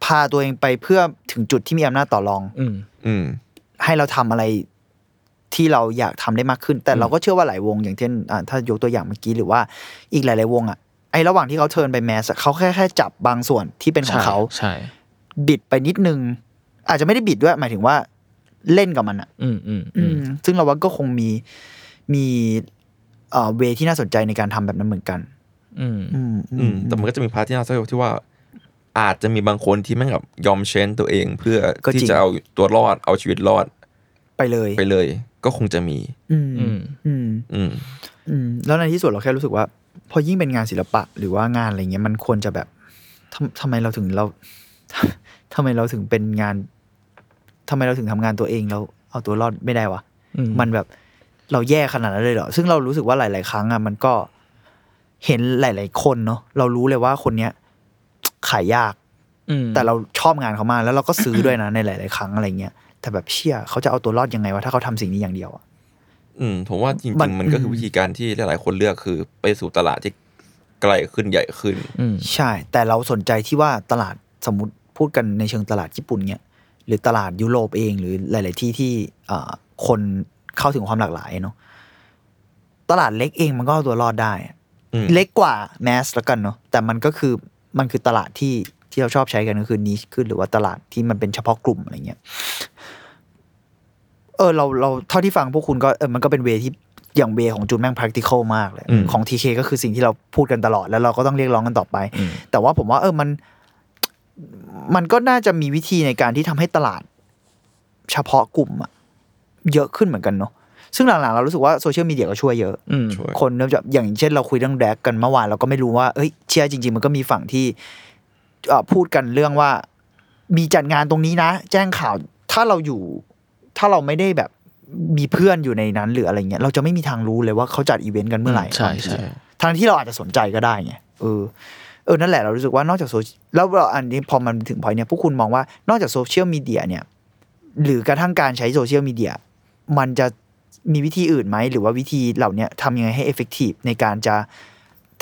[SPEAKER 3] พาตัวเองไปเพื่อถึงจุดที่มีอำนาจต่อรอง
[SPEAKER 2] อืม
[SPEAKER 4] อืม
[SPEAKER 3] ให้เราทำอะไรที่เราอยากทำได้มากขึ้น แต่เราก็เชื่อว่าหลายวง อย่างเช่นอ่าถ้ายกตัวอย่างเมื่อกี้หรือว่าอีกหลาย ๆ วงอะไอ้ระหว่างที่เขาเทิร์นไปแมสอะเขาแค่แค่จับบางส่วนที่เป็นของเขา
[SPEAKER 2] ใช่
[SPEAKER 3] บิดไปนิดนึง อาจจะไม่ได้บิดด้วย หมายถึงว่าเล่นกับมันอะ
[SPEAKER 2] อืมอืม
[SPEAKER 3] อื
[SPEAKER 2] อืม
[SPEAKER 3] ซึ่งเราว่าก็คงมีมีเอ่อ way ที่น่าสนใจในการทำแบบนั้นเหมือนกัน
[SPEAKER 2] อืม
[SPEAKER 3] อืม
[SPEAKER 4] อืม แต่มันก็จะมี part ที่น่าเศร้าที่ว่า อาจจะมีบางคนที่แม่งแบบยอม change ตัวเองเพื่อที่จะเอาตัวรอดเอาชีวิตรอด
[SPEAKER 3] ไปเลย
[SPEAKER 4] ไปเลย ก็คงจะมี
[SPEAKER 3] อืม
[SPEAKER 2] อืม
[SPEAKER 3] อืม
[SPEAKER 4] อืม
[SPEAKER 3] อืมแล้วในที่สุดเราแค่รู้สึกว่า พอยิ่งเป็นงานศิลปะหรือว่างานอะไรเงี้ยมันควรจะแบบทำทำไมเราถึงเรา ทำไมเราถึงเป็นงานทำไมเราถึงทำงานตัวเองแล้วเอาตัวรอดไม่ได้วะ
[SPEAKER 2] อืม
[SPEAKER 3] มันแบบเราแย่ขนาดนั้นเลยเหรอ ซึ่งเรารู้สึกว่าหลาย ๆ ครั้งอะมันก็เห็นหลาย ๆ คนเนาะเรารู้เลยว่าคนเนี้ย ขายยาก
[SPEAKER 2] อืม
[SPEAKER 3] แต่เราชอบงานเขามากแล้วเราก็ซื้อด้วยนะในหลาย ๆ ครั้งอะไรเงี้ยแต่แบบเชี่ยเขาจะเอาตัวรอดยังไงวะถ้าเขาทำสิ่งนี้อย่างเดียวอะ
[SPEAKER 4] อืมผมว่าจริ
[SPEAKER 3] มัน
[SPEAKER 4] งๆ มันก็คือวิธีการที่หลาย ๆ คนเลือกคือไปสู่ตลาดที่ไกลขึ้นใหญ่ขึ้น
[SPEAKER 2] อืม
[SPEAKER 3] ใช่ แต่เราสนใจที่ว่าตลาดสมมติพูดกันในเชิงตลาดญี่ปุ่นเนี่ยหรือตลาดยุโรปเองหรือหลาย ๆ ที่ที่เอ่อคนเข้าถึงความหลากหลายเนาะตลาดเล็กเองมันก็เอาตัวรอดได้อะ
[SPEAKER 4] อืม
[SPEAKER 3] เล็กกว่าแมสแล้วกันเนาะแต่มันก็คือ มันคือตลาดที่ที่เราชอบใช้กันก็คือนิชขึ้นหรือว่าตลาดที่มันเป็นเฉพาะกลุ่มอะไรเงี้ยเออเราเราเท่าที่ฟังพวกคุณก็เออมันก็เป็นเวที่อย่างเวของจูนแม่ง practical มากเลย
[SPEAKER 4] อืม
[SPEAKER 3] ของทีเคก็คือสิ่งที่เราพูดกันตลอดแล้วเราก็ต้องเรียกร้องกันต่อไป
[SPEAKER 2] อืม
[SPEAKER 3] แต่ว่าผมว่า เออมันมันก็น่าจะมีวิธีในการที่ทำให้ตลาด เฉพาะกลุ่มอะเยอะขึ้นเหมือนกันเนาะ ซึ่งหลังๆ เรารู้สึกว่าโซเชียลมีเดียก็ช่วยเยอะ
[SPEAKER 2] อืม
[SPEAKER 4] ช่วย
[SPEAKER 3] คนเริ่มจะอย่างเช่นเราคุยเรื่องแดกกันเมื่อวานเราก็ไม่รู้ว่าเอ้ยเชียร์จริง ๆ มันก็มีฝั่งที่เอ่อพูดกันเรื่องว่า มีจัดงานตรงนี้นะ แจ้งข่าวถ้าเราอยู่ ถ้าเราไม่ได้แบบมีเพื่อนอยู่ในนั้นหรืออะไรเงี้ยเราจะไม่มีทางรู้เลยว่าเขาจัดอีเวนต์กันเมื่อไหร่
[SPEAKER 2] ใช่ใช่
[SPEAKER 3] ทางที่เราอาจจะสนใจก็ได้ไงเออเออนั่นแหละเรารู้สึกว่านอกจากโซแล้วเราอันนี้พอมันถึงพอยเนี่ยพวกคุณมองว่านอกจากโซเชียลมีเดียเนี่ย หรือกระทั่งการใช้โซเชียลมีเดียมันจะ มีวิธีอื่นไหม หรือว่าวิธีเหล่าเนี้ยทำยังไงให้ effective ในการจะ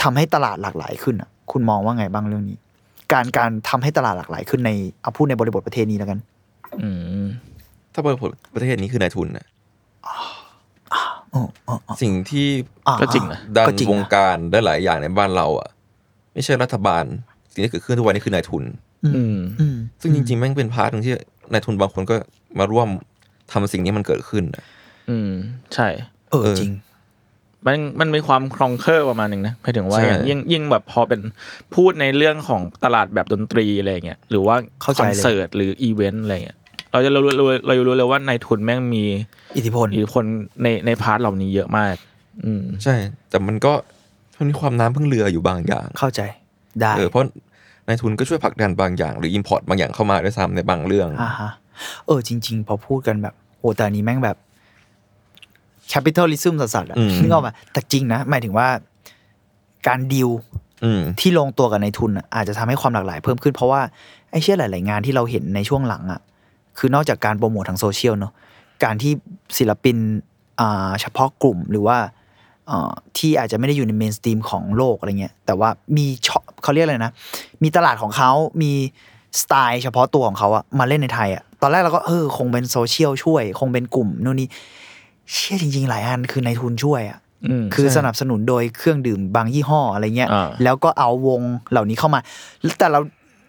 [SPEAKER 3] ทำให้ตลาดหลากหลายขึ้นอะคุณมองว่าไงบ้างเรื่องนี้ การการทำให้ตลาดหลากหลายขึ้นในเอาพูดในบริบทประเทศนี้แล้วกัน
[SPEAKER 2] อืม
[SPEAKER 4] ถ้าบริบทประเทศนี้คือนายทุนนะ
[SPEAKER 3] อ๋ออ๋ออ๋อ
[SPEAKER 4] สิ่งที่
[SPEAKER 3] อ่า
[SPEAKER 2] ก็จริงนะ
[SPEAKER 3] ก็จริง
[SPEAKER 4] นะ ดั
[SPEAKER 3] นวง
[SPEAKER 4] การได้หลายอย่างในบ้านเราอะ ไม่ใช่รัฐบาล สิ่งที่เกิดขึ้นทุกวันนี้คือนายทุน
[SPEAKER 2] อืม
[SPEAKER 3] อืม
[SPEAKER 4] ซึ่งจริงๆแม่งเป็น part หนึ่งที่นายทุนบางคนก็มาร่วมทำสิ่งนี้มันเกิดขึ้นน่ะ
[SPEAKER 2] อืม ใช่
[SPEAKER 3] เออ
[SPEAKER 4] เออ
[SPEAKER 3] จริง
[SPEAKER 2] มันมันมีความ conquer ประมาณหนึ่งนะหมายถึงว่า
[SPEAKER 4] ใช่
[SPEAKER 2] อย่างยิ่งยิ่งแบบพอเป็นพูดในเรื่องของตลาดแบบดนตรีอะไรเงี้ยหรือว่า
[SPEAKER 3] เข้าใจเลย คอน
[SPEAKER 2] เสิร์ตหรืออีเวนต์อะไรเงี้ยเราจะรู้รู้เราจะรู้เลยว่านายทุนแม่งมี
[SPEAKER 3] อิทธิพล
[SPEAKER 2] อิทธิพลในใน part เหล่านี้เยอะมาก อืม
[SPEAKER 4] ใช่ แต่มันก็มันมีความน้ำพึ่งเรืออยู่บางอย่าง
[SPEAKER 3] เข้าใจ ได้
[SPEAKER 4] เออเพราะนายทุนก็ช่วยผลักดันบางอย่างหรือ import บางอย่างเข้ามาด้วยซ้ำในบางเรื่อง
[SPEAKER 3] อ่าฮะเออจริง ๆ พอพูดกันแบบโอ้แต่อันนี้แม่งแบบ capitalism สัสๆอะ
[SPEAKER 4] อืม
[SPEAKER 3] นึกออกปะแต่จริงนะ หมายถึงว่าการดีล
[SPEAKER 4] อืม
[SPEAKER 3] ที่ลงตัวกับนายทุนอะอาจจะทำให้ความหลากหลายเพิ่มขึ้นเพราะว่า ไอ้เชี่ยหลาย ๆ งานที่เราเห็นในช่วงหลังอะคือนอกจากการโปรโมททางโซเชียลเนาะการที่ศิลปินอ่าเฉพาะกลุ่มหรือว่าเอ่อที่อาจจะไม่ได้อยู่ใน mainstream ของโลกอะไรเงี้ย แต่ว่ามีช่อเขาเรียกอะไรนะ มีตลาดของเขา มีสไตล์เฉพาะตัวของเขาอะมาเล่นในไทยอะตอนแรกเราก็เออคงเป็นโซเชียลช่วย คงเป็นกลุ่มนู่นนี่ เชื่อจริง ๆ หลายอันคือในทุนช่วยอะ
[SPEAKER 2] อืม
[SPEAKER 3] คือ
[SPEAKER 2] ใช่
[SPEAKER 3] สนับสนุนโดยเครื่องดื่มบางยี่ห้ออะไรเงี้ย
[SPEAKER 2] อ่า
[SPEAKER 3] แล้วก็เอาวงเหล่านี้เข้ามา แต่เรา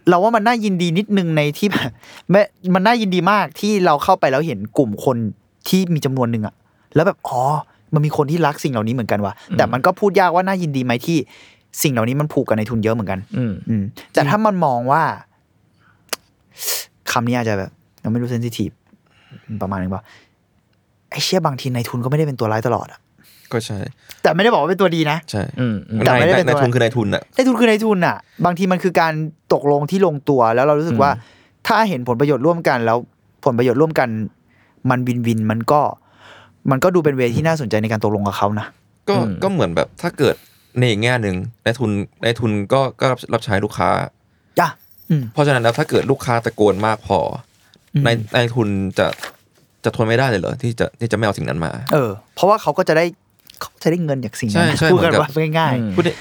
[SPEAKER 3] เราว่ามันน่ายินดีนิดนึงในที่แบบแม้มันน่ายินดีมากที่เราเข้าไปแล้วเห็นกลุ่มคนที่มีจำนวนหนึ่งอะแล้วแบบอ๋อมันมีคนที่รักสิ่งเหล่านี้เหมือนกันว่ะแต่มันก็พูดยากว่าน่ายินดีไหมที่สิ่งเหล่านี้มันผูกกับในทุนเยอะเหมือนกัน
[SPEAKER 2] อืม
[SPEAKER 3] อืมแต่ถ้ามันมองว่าคำนี้อาจจะแบบยังไม่รู้เซนซิทีฟประมาณนึงป่ะไอ้ เชี่ยบางทีในทุนก็ไม่ได้เป็นตัวร้ายตลอดอะ
[SPEAKER 4] ก็ใช่
[SPEAKER 3] แต่ไม่ได้บอกว่าเป็นตัวดีนะ
[SPEAKER 4] ใช่
[SPEAKER 2] อืมอืม
[SPEAKER 3] แต่ไม่ได้เป็น
[SPEAKER 4] นาย
[SPEAKER 3] ตัว
[SPEAKER 4] ทุนคือนายทุนอะ
[SPEAKER 3] ในทุนคือในทุนอะบางทีมันคือการตกลงที่ลงตัวแล้วเรารู้สึกว่า ถ้าเห็นผลประโยชน์ร่วมกันแล้วผลประโยชน์ร่วมกัน มันวินวินมันก็ มันก็ดูเป็นเวที่น่าสนใจในการตกลงกับเขานะ
[SPEAKER 4] ก็
[SPEAKER 2] อืม
[SPEAKER 4] ก็เหมือนแบบถ้าเกิดในอีกแง่หนึ่งนายทุนนายทุนก็ก็รับรับใช้ลูกค้า
[SPEAKER 3] จ้ะอืม
[SPEAKER 4] เพราะฉะนั้นแล้วถ้าเกิดลูกค้าตะโกนมากพออ
[SPEAKER 3] ม
[SPEAKER 4] นายนายทุนจะ จะทนไม่ได้เลยเหรอที่จะที่จะไม่เอาสิ่งนั้นมา
[SPEAKER 3] เออ เพราะว่าเขาก็จะได้เขาจะได้เงินจากสิ่งนั้น
[SPEAKER 4] ใช่ใช่
[SPEAKER 3] พูดกัน
[SPEAKER 4] เหมือนกับ
[SPEAKER 3] ว่าง่าย
[SPEAKER 2] อืม
[SPEAKER 4] พูดได้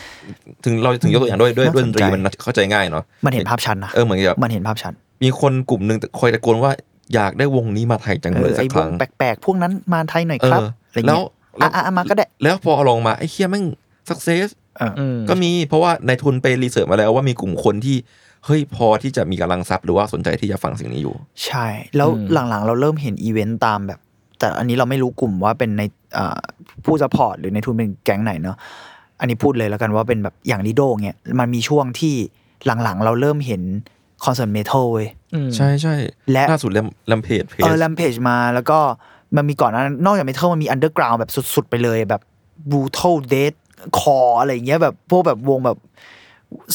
[SPEAKER 4] ถึงเราถึงยกตัวอย่างด้วยด้วยด้วยดนตรี
[SPEAKER 3] น่าสนใจ
[SPEAKER 4] มันเข้าใจง่ายเนาะ
[SPEAKER 3] ๆมันเห็นภาพชัดนะ
[SPEAKER 4] เออเหมือนกับ
[SPEAKER 3] มันเห็นภาพชัด
[SPEAKER 4] มีคนกลุ่มหนึ่งคอยตะโกนว่าอยากได้วงนี้มาไทยจัง
[SPEAKER 3] เอ
[SPEAKER 4] เลย
[SPEAKER 3] อ
[SPEAKER 4] สั
[SPEAKER 3] ไอ้
[SPEAKER 4] กควรั้
[SPEAKER 3] ง
[SPEAKER 4] ง
[SPEAKER 3] แปลกๆพวกนั้นมาไทยหน่อย
[SPEAKER 4] เอ
[SPEAKER 3] ครับ
[SPEAKER 4] อ
[SPEAKER 3] อะไร
[SPEAKER 4] แล้
[SPEAKER 3] เงี้
[SPEAKER 4] วยแล้ว
[SPEAKER 3] อะอะมาก็ได้
[SPEAKER 4] แล้วพอเอาลงมาไอ้เชี่ยแม่ง success
[SPEAKER 2] อืม
[SPEAKER 4] ก็มีเพราะว่านายทุนไป research มาแล้วว่ามีกลุ่มคนที่ เฮ้ยพอที่จะมีกำลังทรัพย์หรือว่าสนใจที่จะฟังสิ่งนี้อยู่
[SPEAKER 3] ใช่ แล้ว
[SPEAKER 2] อืม
[SPEAKER 3] หลังๆ เราเริ่มเห็นอีเวนต์ตามแบบ แต่อันนี้เราไม่รู้กลุ่มว่าเป็นในอ่าผู้ support หรือนายทุนเป็นแก๊งไหนเนาะอันนี้พูดเลยแล้วกันว่าเป็นแบบอย่างลิโดเงี้ยมันมีช่วงที่หลังๆ เราเริ่มเห็นคอนเสิร์ต metal เว้ย
[SPEAKER 2] อืม
[SPEAKER 4] ใช่ใช่
[SPEAKER 3] และ
[SPEAKER 4] ล่าสุดแลมแลมเพจเพจ
[SPEAKER 3] เออแลมเพจมาแล้วก็มันมีก่อนหนานั้นนอกจากเมทัลมันมีอันเดอร์กราวแบบสุด ๆ ไปเลยแบบบูท a l เด d คออะไรเงี้ยแบบพวกแบบวงแบบ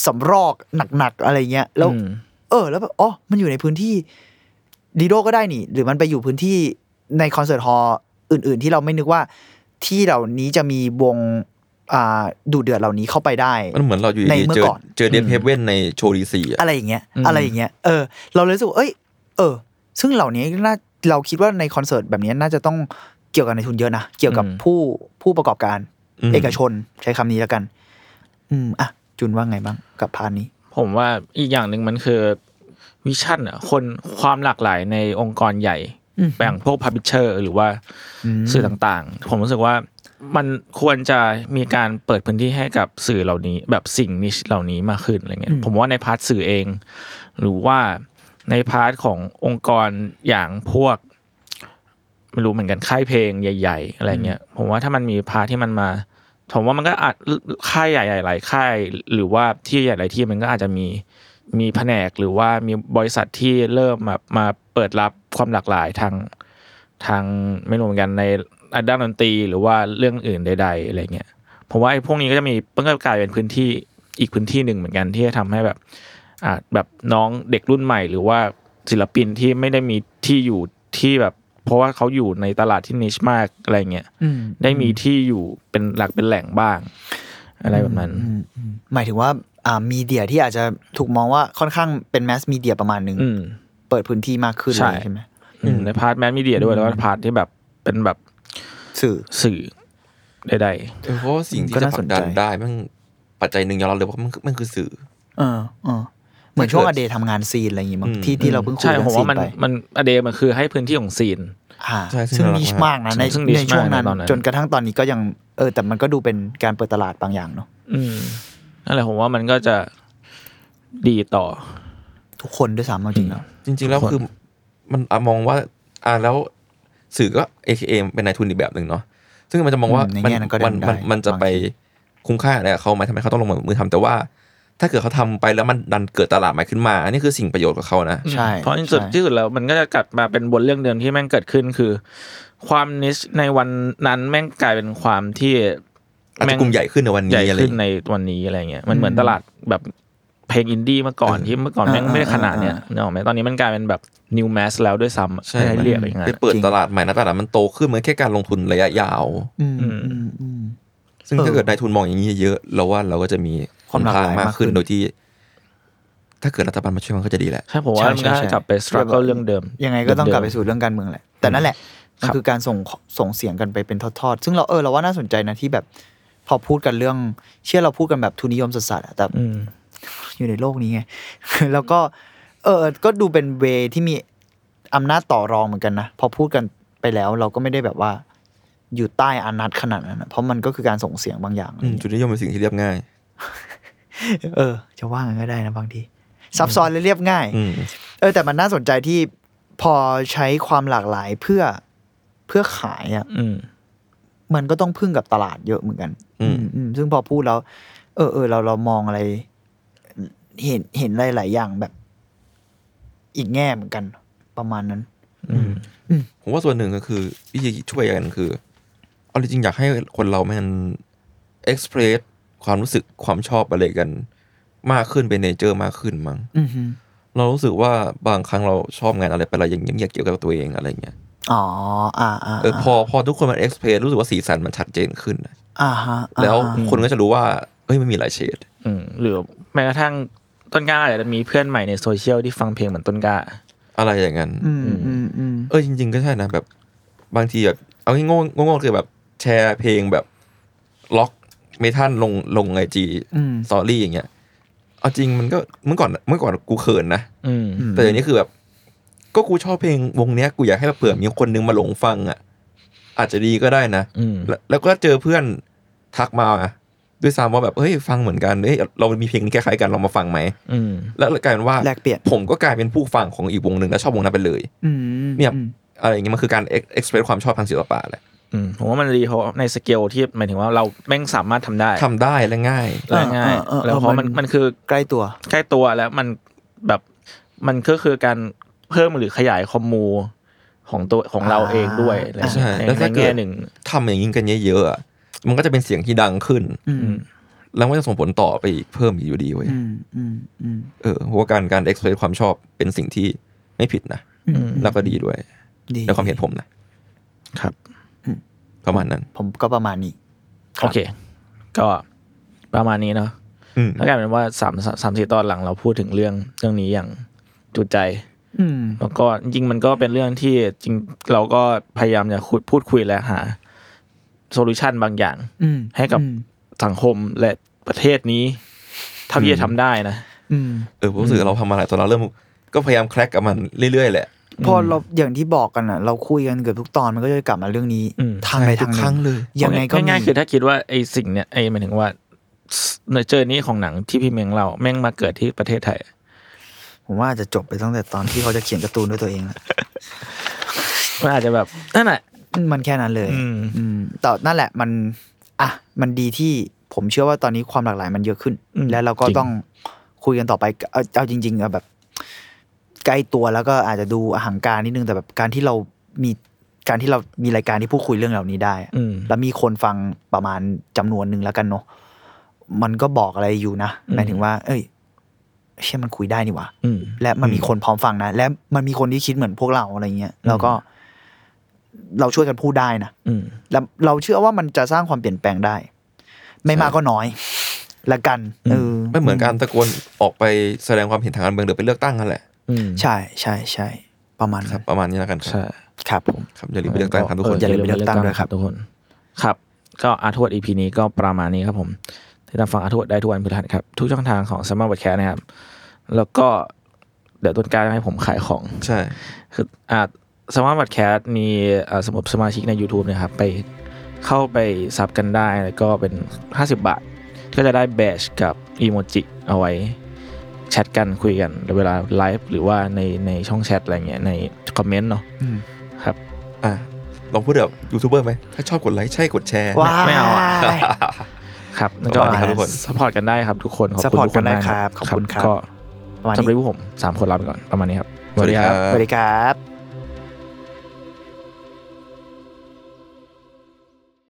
[SPEAKER 3] สำรอกหนักๆอะไรเงี้ยแล้ว
[SPEAKER 2] อืม
[SPEAKER 3] เออ แล้วแบบอ๋อมันอยู่ในพื้นที่ดีโดก็ได้นี่ หรือมันไปอยู่พื้นที่ในคอนเสิร์ตฮอลล์อื่น ๆ ที่เราไม่นึกว่าที่เหล่านี้จะมีวงอ่าดูเดือดเหล่านี้เข้าไปได้
[SPEAKER 4] มันเหมือนเราอยู่
[SPEAKER 3] ใน
[SPEAKER 4] ดี
[SPEAKER 3] เมื่
[SPEAKER 4] ๆ
[SPEAKER 3] อ
[SPEAKER 4] เจอ
[SPEAKER 3] ก่อน
[SPEAKER 4] เจอเดนเฮเว่นในโชว์ดีซีอะ
[SPEAKER 3] อะไรอย่างเงี้ย
[SPEAKER 2] อืม
[SPEAKER 3] อะไรอย่างเงี้ยเออ เราเลยรู้สึกว่าเอ้ย เออ ซึ่งเหล่านี้น่าเราคิดว่าในคอนเสิร์ตแบบนี้น่าจะต้องเกี่ยวกับนายทุนเยอะนะ เกี่ยวกับ
[SPEAKER 2] อืม
[SPEAKER 3] ผู้ผู้ประกอบการ
[SPEAKER 4] ม
[SPEAKER 3] เอกชนใช้คำนี้แล้วกัน อืมอะ จุนว่าไงบ้างกับ part นี้
[SPEAKER 2] ผมว่าอีกอย่างหนึ่งมันคือ vision อะคนความหลากหลายในองค์กรใหญ่
[SPEAKER 3] อืม
[SPEAKER 2] แบ่งพวก publisher หรือว่าสื่อต่างๆ ผมรู้สึกว่ามันควรจะมีการเปิดพื้นที่ให้กับสื่อเหล่านี้ แบบสิ่ง niche เหล่านี้มากขึ้นอะไรเงี้ยผมว่าใน part สื่อเอง หรือว่าใน part ขององค์กรอย่างพวกไม่รู้เหมือนกันค่ายเพลงใหญ่ ๆ อะไรเงี้ยผมว่าถ้ามันมี part ที่มันมา ผมว่ามันก็อาจค่ายใหญ่ๆหลายค่ายหรือว่าที่ใหญ่หลายที่มันก็อาจจะมีมีแผนกหรือว่ามีบริษัทที่เริ่มมามาเปิดรับความหลากหลายทางทางไม่รู้เหมือนกันในด้านดนตรีหรือว่าเรื่องอื่นใด ๆอะไรเงี้ยผมว่าไอ้พวกนี้ก็จะมีมันก็กลายเป็นพื้นที่อีกพื้นที่หนึ่งเหมือนกันที่จะทำให้แบบอ่าแบบน้องเด็กรุ่นใหม่ หรือว่าศิลปินที่ไม่ได้มีที่อยู่ที่แบบ เพราะว่าเขาอยู่ในตลาดที่ niche มากอะไรเงี้ย
[SPEAKER 3] อืม
[SPEAKER 2] ได้มีที่อยู่เป็นหลักเป็นแหล่งบ้าง อะไรแบบนั้น
[SPEAKER 3] อืมอืมหมายถึงว่าอ่า media ที่อาจจะถูกมองว่าค่อนข้างเป็น mass media ประมาณหนึ่ง
[SPEAKER 2] อืม
[SPEAKER 3] เปิดพื้นที่มากขึ้น
[SPEAKER 2] ใช่
[SPEAKER 3] เลยใช่ไหม
[SPEAKER 2] อืมใน part mass media ด้วยแล้วก็ part ที่แบบเป็นแบบ
[SPEAKER 3] สื่อ
[SPEAKER 2] สื่อใด
[SPEAKER 4] เออเพราะว่าสิ่งที่
[SPEAKER 3] ก็
[SPEAKER 4] จะ
[SPEAKER 3] น่า
[SPEAKER 4] ผ
[SPEAKER 3] ส
[SPEAKER 4] ลั
[SPEAKER 3] น
[SPEAKER 4] ก
[SPEAKER 3] ใจ
[SPEAKER 4] ดันได้มันปัจจัยหนึ่งยอมรับเลยว่ามันมันคือสื่อ
[SPEAKER 3] เออ เออเหมือนช่วง
[SPEAKER 4] ถ้า
[SPEAKER 3] อ
[SPEAKER 4] เกิด
[SPEAKER 3] เดย์ทำงานซีนอะไรอย่างงี้มั้ง
[SPEAKER 4] อืม
[SPEAKER 3] ที่
[SPEAKER 2] ๆ
[SPEAKER 3] ที่เราเพิ่ง
[SPEAKER 2] อืม
[SPEAKER 3] คุย
[SPEAKER 2] ใช่
[SPEAKER 3] เรื่
[SPEAKER 2] ผ
[SPEAKER 3] อ
[SPEAKER 2] ม
[SPEAKER 3] งซี
[SPEAKER 2] ว่านมัน
[SPEAKER 3] ไป
[SPEAKER 2] มันอเดมันคือให้พื้นที่ของซีน
[SPEAKER 3] อ่า
[SPEAKER 4] ใช่ซึ่ง
[SPEAKER 3] ซึ่ง
[SPEAKER 4] น่ารัก
[SPEAKER 3] นิชมากนะใน
[SPEAKER 2] ซึ่ง niche
[SPEAKER 3] ในช่วงนั้น
[SPEAKER 2] มากในตอนนั้น
[SPEAKER 3] จนกระทั่งตอนนี้ก็ยังเออแต่มันก็ดูเป็นการเปิดตลาดบางอย่างเนาะ
[SPEAKER 2] อืมนั่นแหละผมว่ามันก็จะดีต่อ
[SPEAKER 3] ทุกคนด้วยซ้ำเอาจริงแล้ว
[SPEAKER 4] จริง ๆ แล้วคือมันอะมองว่า อ่าแล้วสื่อก็ AKA เป็นนายทุนอีกแบบหนึ่งเนาะซึ่งมันจะมองว่า
[SPEAKER 3] อืมใน
[SPEAKER 4] มัน
[SPEAKER 3] แง่นั้นก็ได้
[SPEAKER 4] มันมัน
[SPEAKER 3] ได้
[SPEAKER 4] มันจะ
[SPEAKER 3] บาง
[SPEAKER 4] ไป
[SPEAKER 3] ที
[SPEAKER 4] คุ้มค่าอะไรกับเขาไหมทำไมเขาต้องลงมือทำแต่ว่า ถ้าเกิดเขาทำไปแล้วมันดันเกิดตลาดใหม่ขึ้นมา อันนี้คือสิ่งประโยชน์กับเขานะ
[SPEAKER 3] ใช่
[SPEAKER 2] เพราะที่สุด
[SPEAKER 3] ใช่
[SPEAKER 2] ที่สุดแล้วมันก็จะกลับมาเป็นบนเรื่องเดิมที่แม่งเกิดขึ้นคือ ความนิชในวันนั้นแม่งกลายเป็นความที่
[SPEAKER 4] อาจจะกลุ่มใหญ่ขึ้นในวัน
[SPEAKER 2] ใหญ่
[SPEAKER 4] นี้อะไร
[SPEAKER 2] ขึ้นในวันนี้อะไรเงี้ยมันเหมือนตลาดแบบเพลงอินดี้เมื่อก่อนที่เมื่อก่อนแม่งไม่ได้ขนาดเนี้ยนึกออกไหมตอนนี้มันกลายเป็นแบบนิวแมสแล้วด้วยซ้ำ
[SPEAKER 4] ใช่
[SPEAKER 2] ให้เรียกอะไรอย่างเงี้
[SPEAKER 4] ไป
[SPEAKER 2] ย
[SPEAKER 4] เปิดตลาดใหม่นะตลาดมันโตขึ้นเหมือนแค่การลงทุนระยะยาว
[SPEAKER 3] อืม
[SPEAKER 2] อืม
[SPEAKER 3] อืมอืม
[SPEAKER 4] ซึ่ง
[SPEAKER 3] เออ
[SPEAKER 4] ถ้าเกิดนายทุนมองอย่างนี้เยอะเราว่าเราก็จะมี
[SPEAKER 3] ความหลากหลาย
[SPEAKER 4] มาก
[SPEAKER 3] มากขึ้
[SPEAKER 4] ขึ้น
[SPEAKER 3] น
[SPEAKER 4] โดยที่ ถ้าเกิดรัฐบาลมาช่วยมันก็จะดีแหละ
[SPEAKER 2] ใช่ผมว่ามันก็
[SPEAKER 3] ใช่ใช่
[SPEAKER 2] กลับไปสครัลเรื่องเดิม
[SPEAKER 3] ยังไงก็ต้องกลับไป
[SPEAKER 2] เดิม
[SPEAKER 3] สู่เรื่องการเมืองแหละ แต่นั่นแหละมัน
[SPEAKER 2] ครับ
[SPEAKER 3] คือการส่งส่งเสียงกันไปเป็นทอดๆ ซึ่งเราเออเราว่าน่าสนใจนะที่แบบ พอพูดกันเรื่อง เชื่อเราพูดกันแบบทุนนิยมสัสๆอะแต่
[SPEAKER 2] อืม
[SPEAKER 3] อยู่ในโลกนี้ไงแล้วก็ เออก็ดูเป็นเวที่มีอำนาจต่อรองเหมือนกันนะพอพูดกันไปแล้วเราก็ไม่ได้แบบว่า อยู่ใต้อานัตขนาดนั้นนะเพราะมันก็คือการส่งเสียงบางอย่าง
[SPEAKER 4] อืมจุดนิยมเป็นสิ่งที่เรียบง่าย
[SPEAKER 3] เออ จะว่างันก็ได้นะบางที ซับซ้อนและเรียบง่าย
[SPEAKER 4] อืม
[SPEAKER 3] เออ แต่มันน่าสนใจที่พอใช้ความหลากหลายเพื่อเพื่อขายอะ
[SPEAKER 2] อืม
[SPEAKER 3] มันก็ต้องพึ่งกับตลาดเยอะเหมือนกัน
[SPEAKER 4] อืม
[SPEAKER 3] อืมซึ่งพอพูดแล้ว เออเออเราเรามองอะไร เห็นเห็นหลาย ๆ อย่างแบบ อีกแง่เหมือนกัน ประมาณนั้น
[SPEAKER 2] อืม
[SPEAKER 4] ผมว่าส่วนหนึ่งก็คือวิธีช่วยกันคือเอาจริงๆอยากให้คนเรามันเอ็กซ์เพรส ความรู้สึกความชอบอะไรกันมากขึ้นเป็นเนเจอร์มากขึ้นมั้ง
[SPEAKER 3] อือฮึ
[SPEAKER 4] เรารู้สึกว่าบางครั้งเราชอบงานอะไรไปอะไรอย่างเงี้ยเกี่ยวกับตัวเองอะไรเงี้ย
[SPEAKER 3] อ๋ออ่าอ่า
[SPEAKER 4] เออพอพอทุกคนมัน express รู้สึกว่าสีสันมันชัดเจนขึ้นนะ
[SPEAKER 3] อ่าฮะอ่า
[SPEAKER 4] แล้ว
[SPEAKER 3] ฮะ
[SPEAKER 4] คนก็จะรู้ว่าเอ้ยมันมีหลายเฉด
[SPEAKER 2] อืมหรือแม้กระทั่งต้นกล้าอาจจะมีเพื่อนใหม่ในโซเชียลที่ฟังเพลงเหมือนต้นกล้า
[SPEAKER 4] อะไรอย่างนั้น
[SPEAKER 3] อืมอืมอืม
[SPEAKER 4] เออจริง ๆ ก็ใช่นะแบบ บางทีแบบ เอาง่ายๆโง่ๆคือแบบแชร์เพลงแบบ rock metal ลงลง IG อื
[SPEAKER 3] ม
[SPEAKER 4] story อย่างเงี้ยเอาจริงมันก็เมื่อก่อนเมื่อก่อนกูเขินนะ
[SPEAKER 2] อืม
[SPEAKER 4] แต่เดี๋ยวนี้คือแบบ ก็กูชอบเพลงวงเนี้ยกูอยากให้แบบเผื่อมีคนนึงมาหลงฟังอะ อาจจะดีก็ได้นะ
[SPEAKER 2] อืม
[SPEAKER 4] แล้วแล้วก็เจอเพื่อนทักมาด้วยซ้ำว่าแบบเฮ้ยฟังเหมือนกันเฮ้ยเรามีเพลงนี้คล้ายๆกันลองมาฟังไหม
[SPEAKER 2] อืม
[SPEAKER 4] แล้วกลายเป็นว่า
[SPEAKER 3] แลกเปลี่ยน
[SPEAKER 4] ผมก็กลายเป็นผู้ฟังของอีกวงหนึ่งแล้วชอบวงนั้นไปเลย
[SPEAKER 3] อืม
[SPEAKER 4] เนี่ย
[SPEAKER 3] อืม
[SPEAKER 4] อะไรอย่างเงี้ยมันคือการเอ็กซ์เพรสความชอบทางศิลปะแหละ
[SPEAKER 2] อืม ผมว่ามันดีเพราะในสเกลที่หมายถึงว่าเราแม่งสามารถทำได้
[SPEAKER 4] ทำได้และง่าย
[SPEAKER 2] และง่าย
[SPEAKER 3] เออเออเออ
[SPEAKER 2] แล้วเพราะมัน
[SPEAKER 3] มัน
[SPEAKER 2] มันคือ
[SPEAKER 3] ใกล้ตัว
[SPEAKER 2] ใกล้ตัวแล้วมันแบบมันก็คือการเพิ่มหรือขยายคอมมูของตัวของเราเองด้วยอะไร
[SPEAKER 4] ใช่
[SPEAKER 2] ใน
[SPEAKER 4] แล้ว
[SPEAKER 2] ใน
[SPEAKER 4] ถ้าเกิ
[SPEAKER 2] แง่
[SPEAKER 4] ด
[SPEAKER 2] หนึ่ง
[SPEAKER 4] ทำอย่างนี้กันเยอะๆอะมันก็จะเป็นเสียงที่ดังขึ้น
[SPEAKER 3] อืม
[SPEAKER 4] แล้วมันจะส่งผลต่อไปอีกเพิ่มอีกอยู่ดีเว้ย
[SPEAKER 3] อืมอืมอืม
[SPEAKER 4] เออเพราะว่าการการเอ็กซ์เพรสความชอบเป็นสิ่งที่ไม่ผิดนะ
[SPEAKER 3] อืม
[SPEAKER 4] แล้วก็ดีด้วย
[SPEAKER 3] ดี
[SPEAKER 4] ในความเห็นผมนะครับ ประมาณนั้น
[SPEAKER 3] ผมก็ประมาณนี้
[SPEAKER 2] โอเค ก็ประมาณนี้เนาะ
[SPEAKER 4] อืม
[SPEAKER 2] แล้วกลายเป็นว่าสามสามสี่ตอนหลังเราพูดถึงเรื่องเรื่องนี้อย่างจุใจ
[SPEAKER 3] อืม
[SPEAKER 2] แล้วก็จริงๆมันก็เป็นเรื่องที่จริงเราก็พยายามจะคุยพูดคุยและหาโซลูชันบางอย่าง
[SPEAKER 3] อืม
[SPEAKER 2] ให้กับ
[SPEAKER 3] อืม
[SPEAKER 2] สังคมและประเทศนี้เท่าที่จะทำได้นะ
[SPEAKER 3] อืม
[SPEAKER 4] เออผมรู้สึกเราทำมาหลายตอนเราเริ่ม ก็พยายามแคร็กกับมันเรื่อยๆแหละ
[SPEAKER 3] พอเราอย่างที่บอกกันอะ เราคุยกันเกือบทุกตอนมันก็จะกลับมาเรื่องนี้
[SPEAKER 2] อืม
[SPEAKER 3] ทางใด
[SPEAKER 4] ทุ
[SPEAKER 3] ทากงห
[SPEAKER 4] ครั้
[SPEAKER 3] นึ่
[SPEAKER 4] ง
[SPEAKER 3] ง
[SPEAKER 4] เลย
[SPEAKER 3] ยังไงก็มี
[SPEAKER 2] ง่ายๆคือถ้าคิดว่าไอ้สิ่งเนี้ยไอ้หมายถึงว่าในเจอนี้ของหนังที่พี่เมงเราแม่งมาเกิดที่ประเทศไทย
[SPEAKER 3] ผมว่าอาจจะจบไปตั้งแต่ตอนที่เขาจะเขียนการ์ตูนด้วยตัวเองแล้ว
[SPEAKER 2] มันอาจจะแบบนั่นแหละ
[SPEAKER 3] มันแค่นั้นเลย
[SPEAKER 2] อืม
[SPEAKER 3] อืมแต่นั่นแหละมัน อะมันดีที่ผมเชื่อว่าตอนนี้ความหลากหลายมันเยอะขึ้น
[SPEAKER 2] อืม
[SPEAKER 3] แล้วเราก็
[SPEAKER 2] จริง
[SPEAKER 3] ต้องคุยกันต่อไปเอาเอาจริงๆอะแบบ ใกล้ตัวแล้วก็อาจจะดูอหังการนิดนึงแต่แบบการที่เรามีการที่เรามีรายการที่พูดคุยเรื่องเหล่านี้ได้อะ
[SPEAKER 2] อืม
[SPEAKER 3] แล้วมีคนฟังประมาณจำนวนหนึ่งแล้วกันเนาะมันก็บอกอะไรอยู่นะ
[SPEAKER 2] อืม
[SPEAKER 3] หมายถึงว่า เอ้ยเชื่อมันคุยได้นี่หว่า
[SPEAKER 2] อืม
[SPEAKER 3] และมันมีคนพร้อมฟังนะ และมันมีคนที่คิดเหมือนพวกเราอะไรเงี้ยแล้วก็ เราช่วยกันพูดได้นะ
[SPEAKER 2] อืม
[SPEAKER 3] แล้วเราเชื่อว่ามันจะสร้างความเปลี่ยนแปลงได้ ไม่มากก็น้อยละกันเออ
[SPEAKER 4] ไม่เหมือนการตะโกนออกไปแสดงความเห็นทางการเมืองหรือไปเลือกตั้งกันแหละ
[SPEAKER 2] อืม
[SPEAKER 3] ใช่ใช่ใช่ประมาณ
[SPEAKER 4] ครั
[SPEAKER 3] นั้
[SPEAKER 4] บ
[SPEAKER 3] น
[SPEAKER 4] ประมาณนี้แล้วกันค
[SPEAKER 2] ใช่
[SPEAKER 4] รับ
[SPEAKER 3] ครับผม
[SPEAKER 4] ครับอย่าลืมไปเลือกตั้งครับทุกคน
[SPEAKER 3] อย่าลืมไปเลือกตั้งด้วยครับ
[SPEAKER 2] ทุกคนครับ ก็อาร์ทวดอีพีนี้ก็ประมาณนี้ครับผมติดตามฟังอาร์ทวดได้ทุกวันพฤหัสครับ ทุกช่องทางของสมาร์ทวอทแคสนะครับ แล้วก็เดี๋ยวต้นกล้าให้ผมขายของ
[SPEAKER 4] ใช่
[SPEAKER 2] คืออ่าสมาร์ทวอทแคสมีอ่าสมัครสมาชิกใน YouTube นะครับไปเข้าไป sub กันได้แล้วก็เป็น 50 บาท ก็จะได้แบชกับอีโมจิเอาไว้ แชทกันคุยกันเวลาไลฟ์หรือว่าในในช่องแชทอะไรเงี้ยในคอมเมนต์เนาะ
[SPEAKER 3] อืม
[SPEAKER 2] ครับ
[SPEAKER 4] อะลองพูดแบบยูทูบเบอร์ไหมถ้าชอบกดไลค์ใช่กดแชร์
[SPEAKER 3] ว้า
[SPEAKER 2] ไม่เอาอะ
[SPEAKER 3] ย
[SPEAKER 2] ครับแล้วก็
[SPEAKER 4] ประมาณนี้ครับทุกคน
[SPEAKER 2] support กันได้ครับทุกคนขอบคุณ
[SPEAKER 3] support
[SPEAKER 2] ทุกคนมาก
[SPEAKER 3] กันได้ครับขอบคุณครับ
[SPEAKER 2] ก็
[SPEAKER 3] ประมาณ
[SPEAKER 2] สำหรับ
[SPEAKER 3] นี้
[SPEAKER 2] พวกผมสามคนลาไปก่อนประมาณนี้ครับ
[SPEAKER 4] สวัสดีครับ
[SPEAKER 3] สวัสดีครับ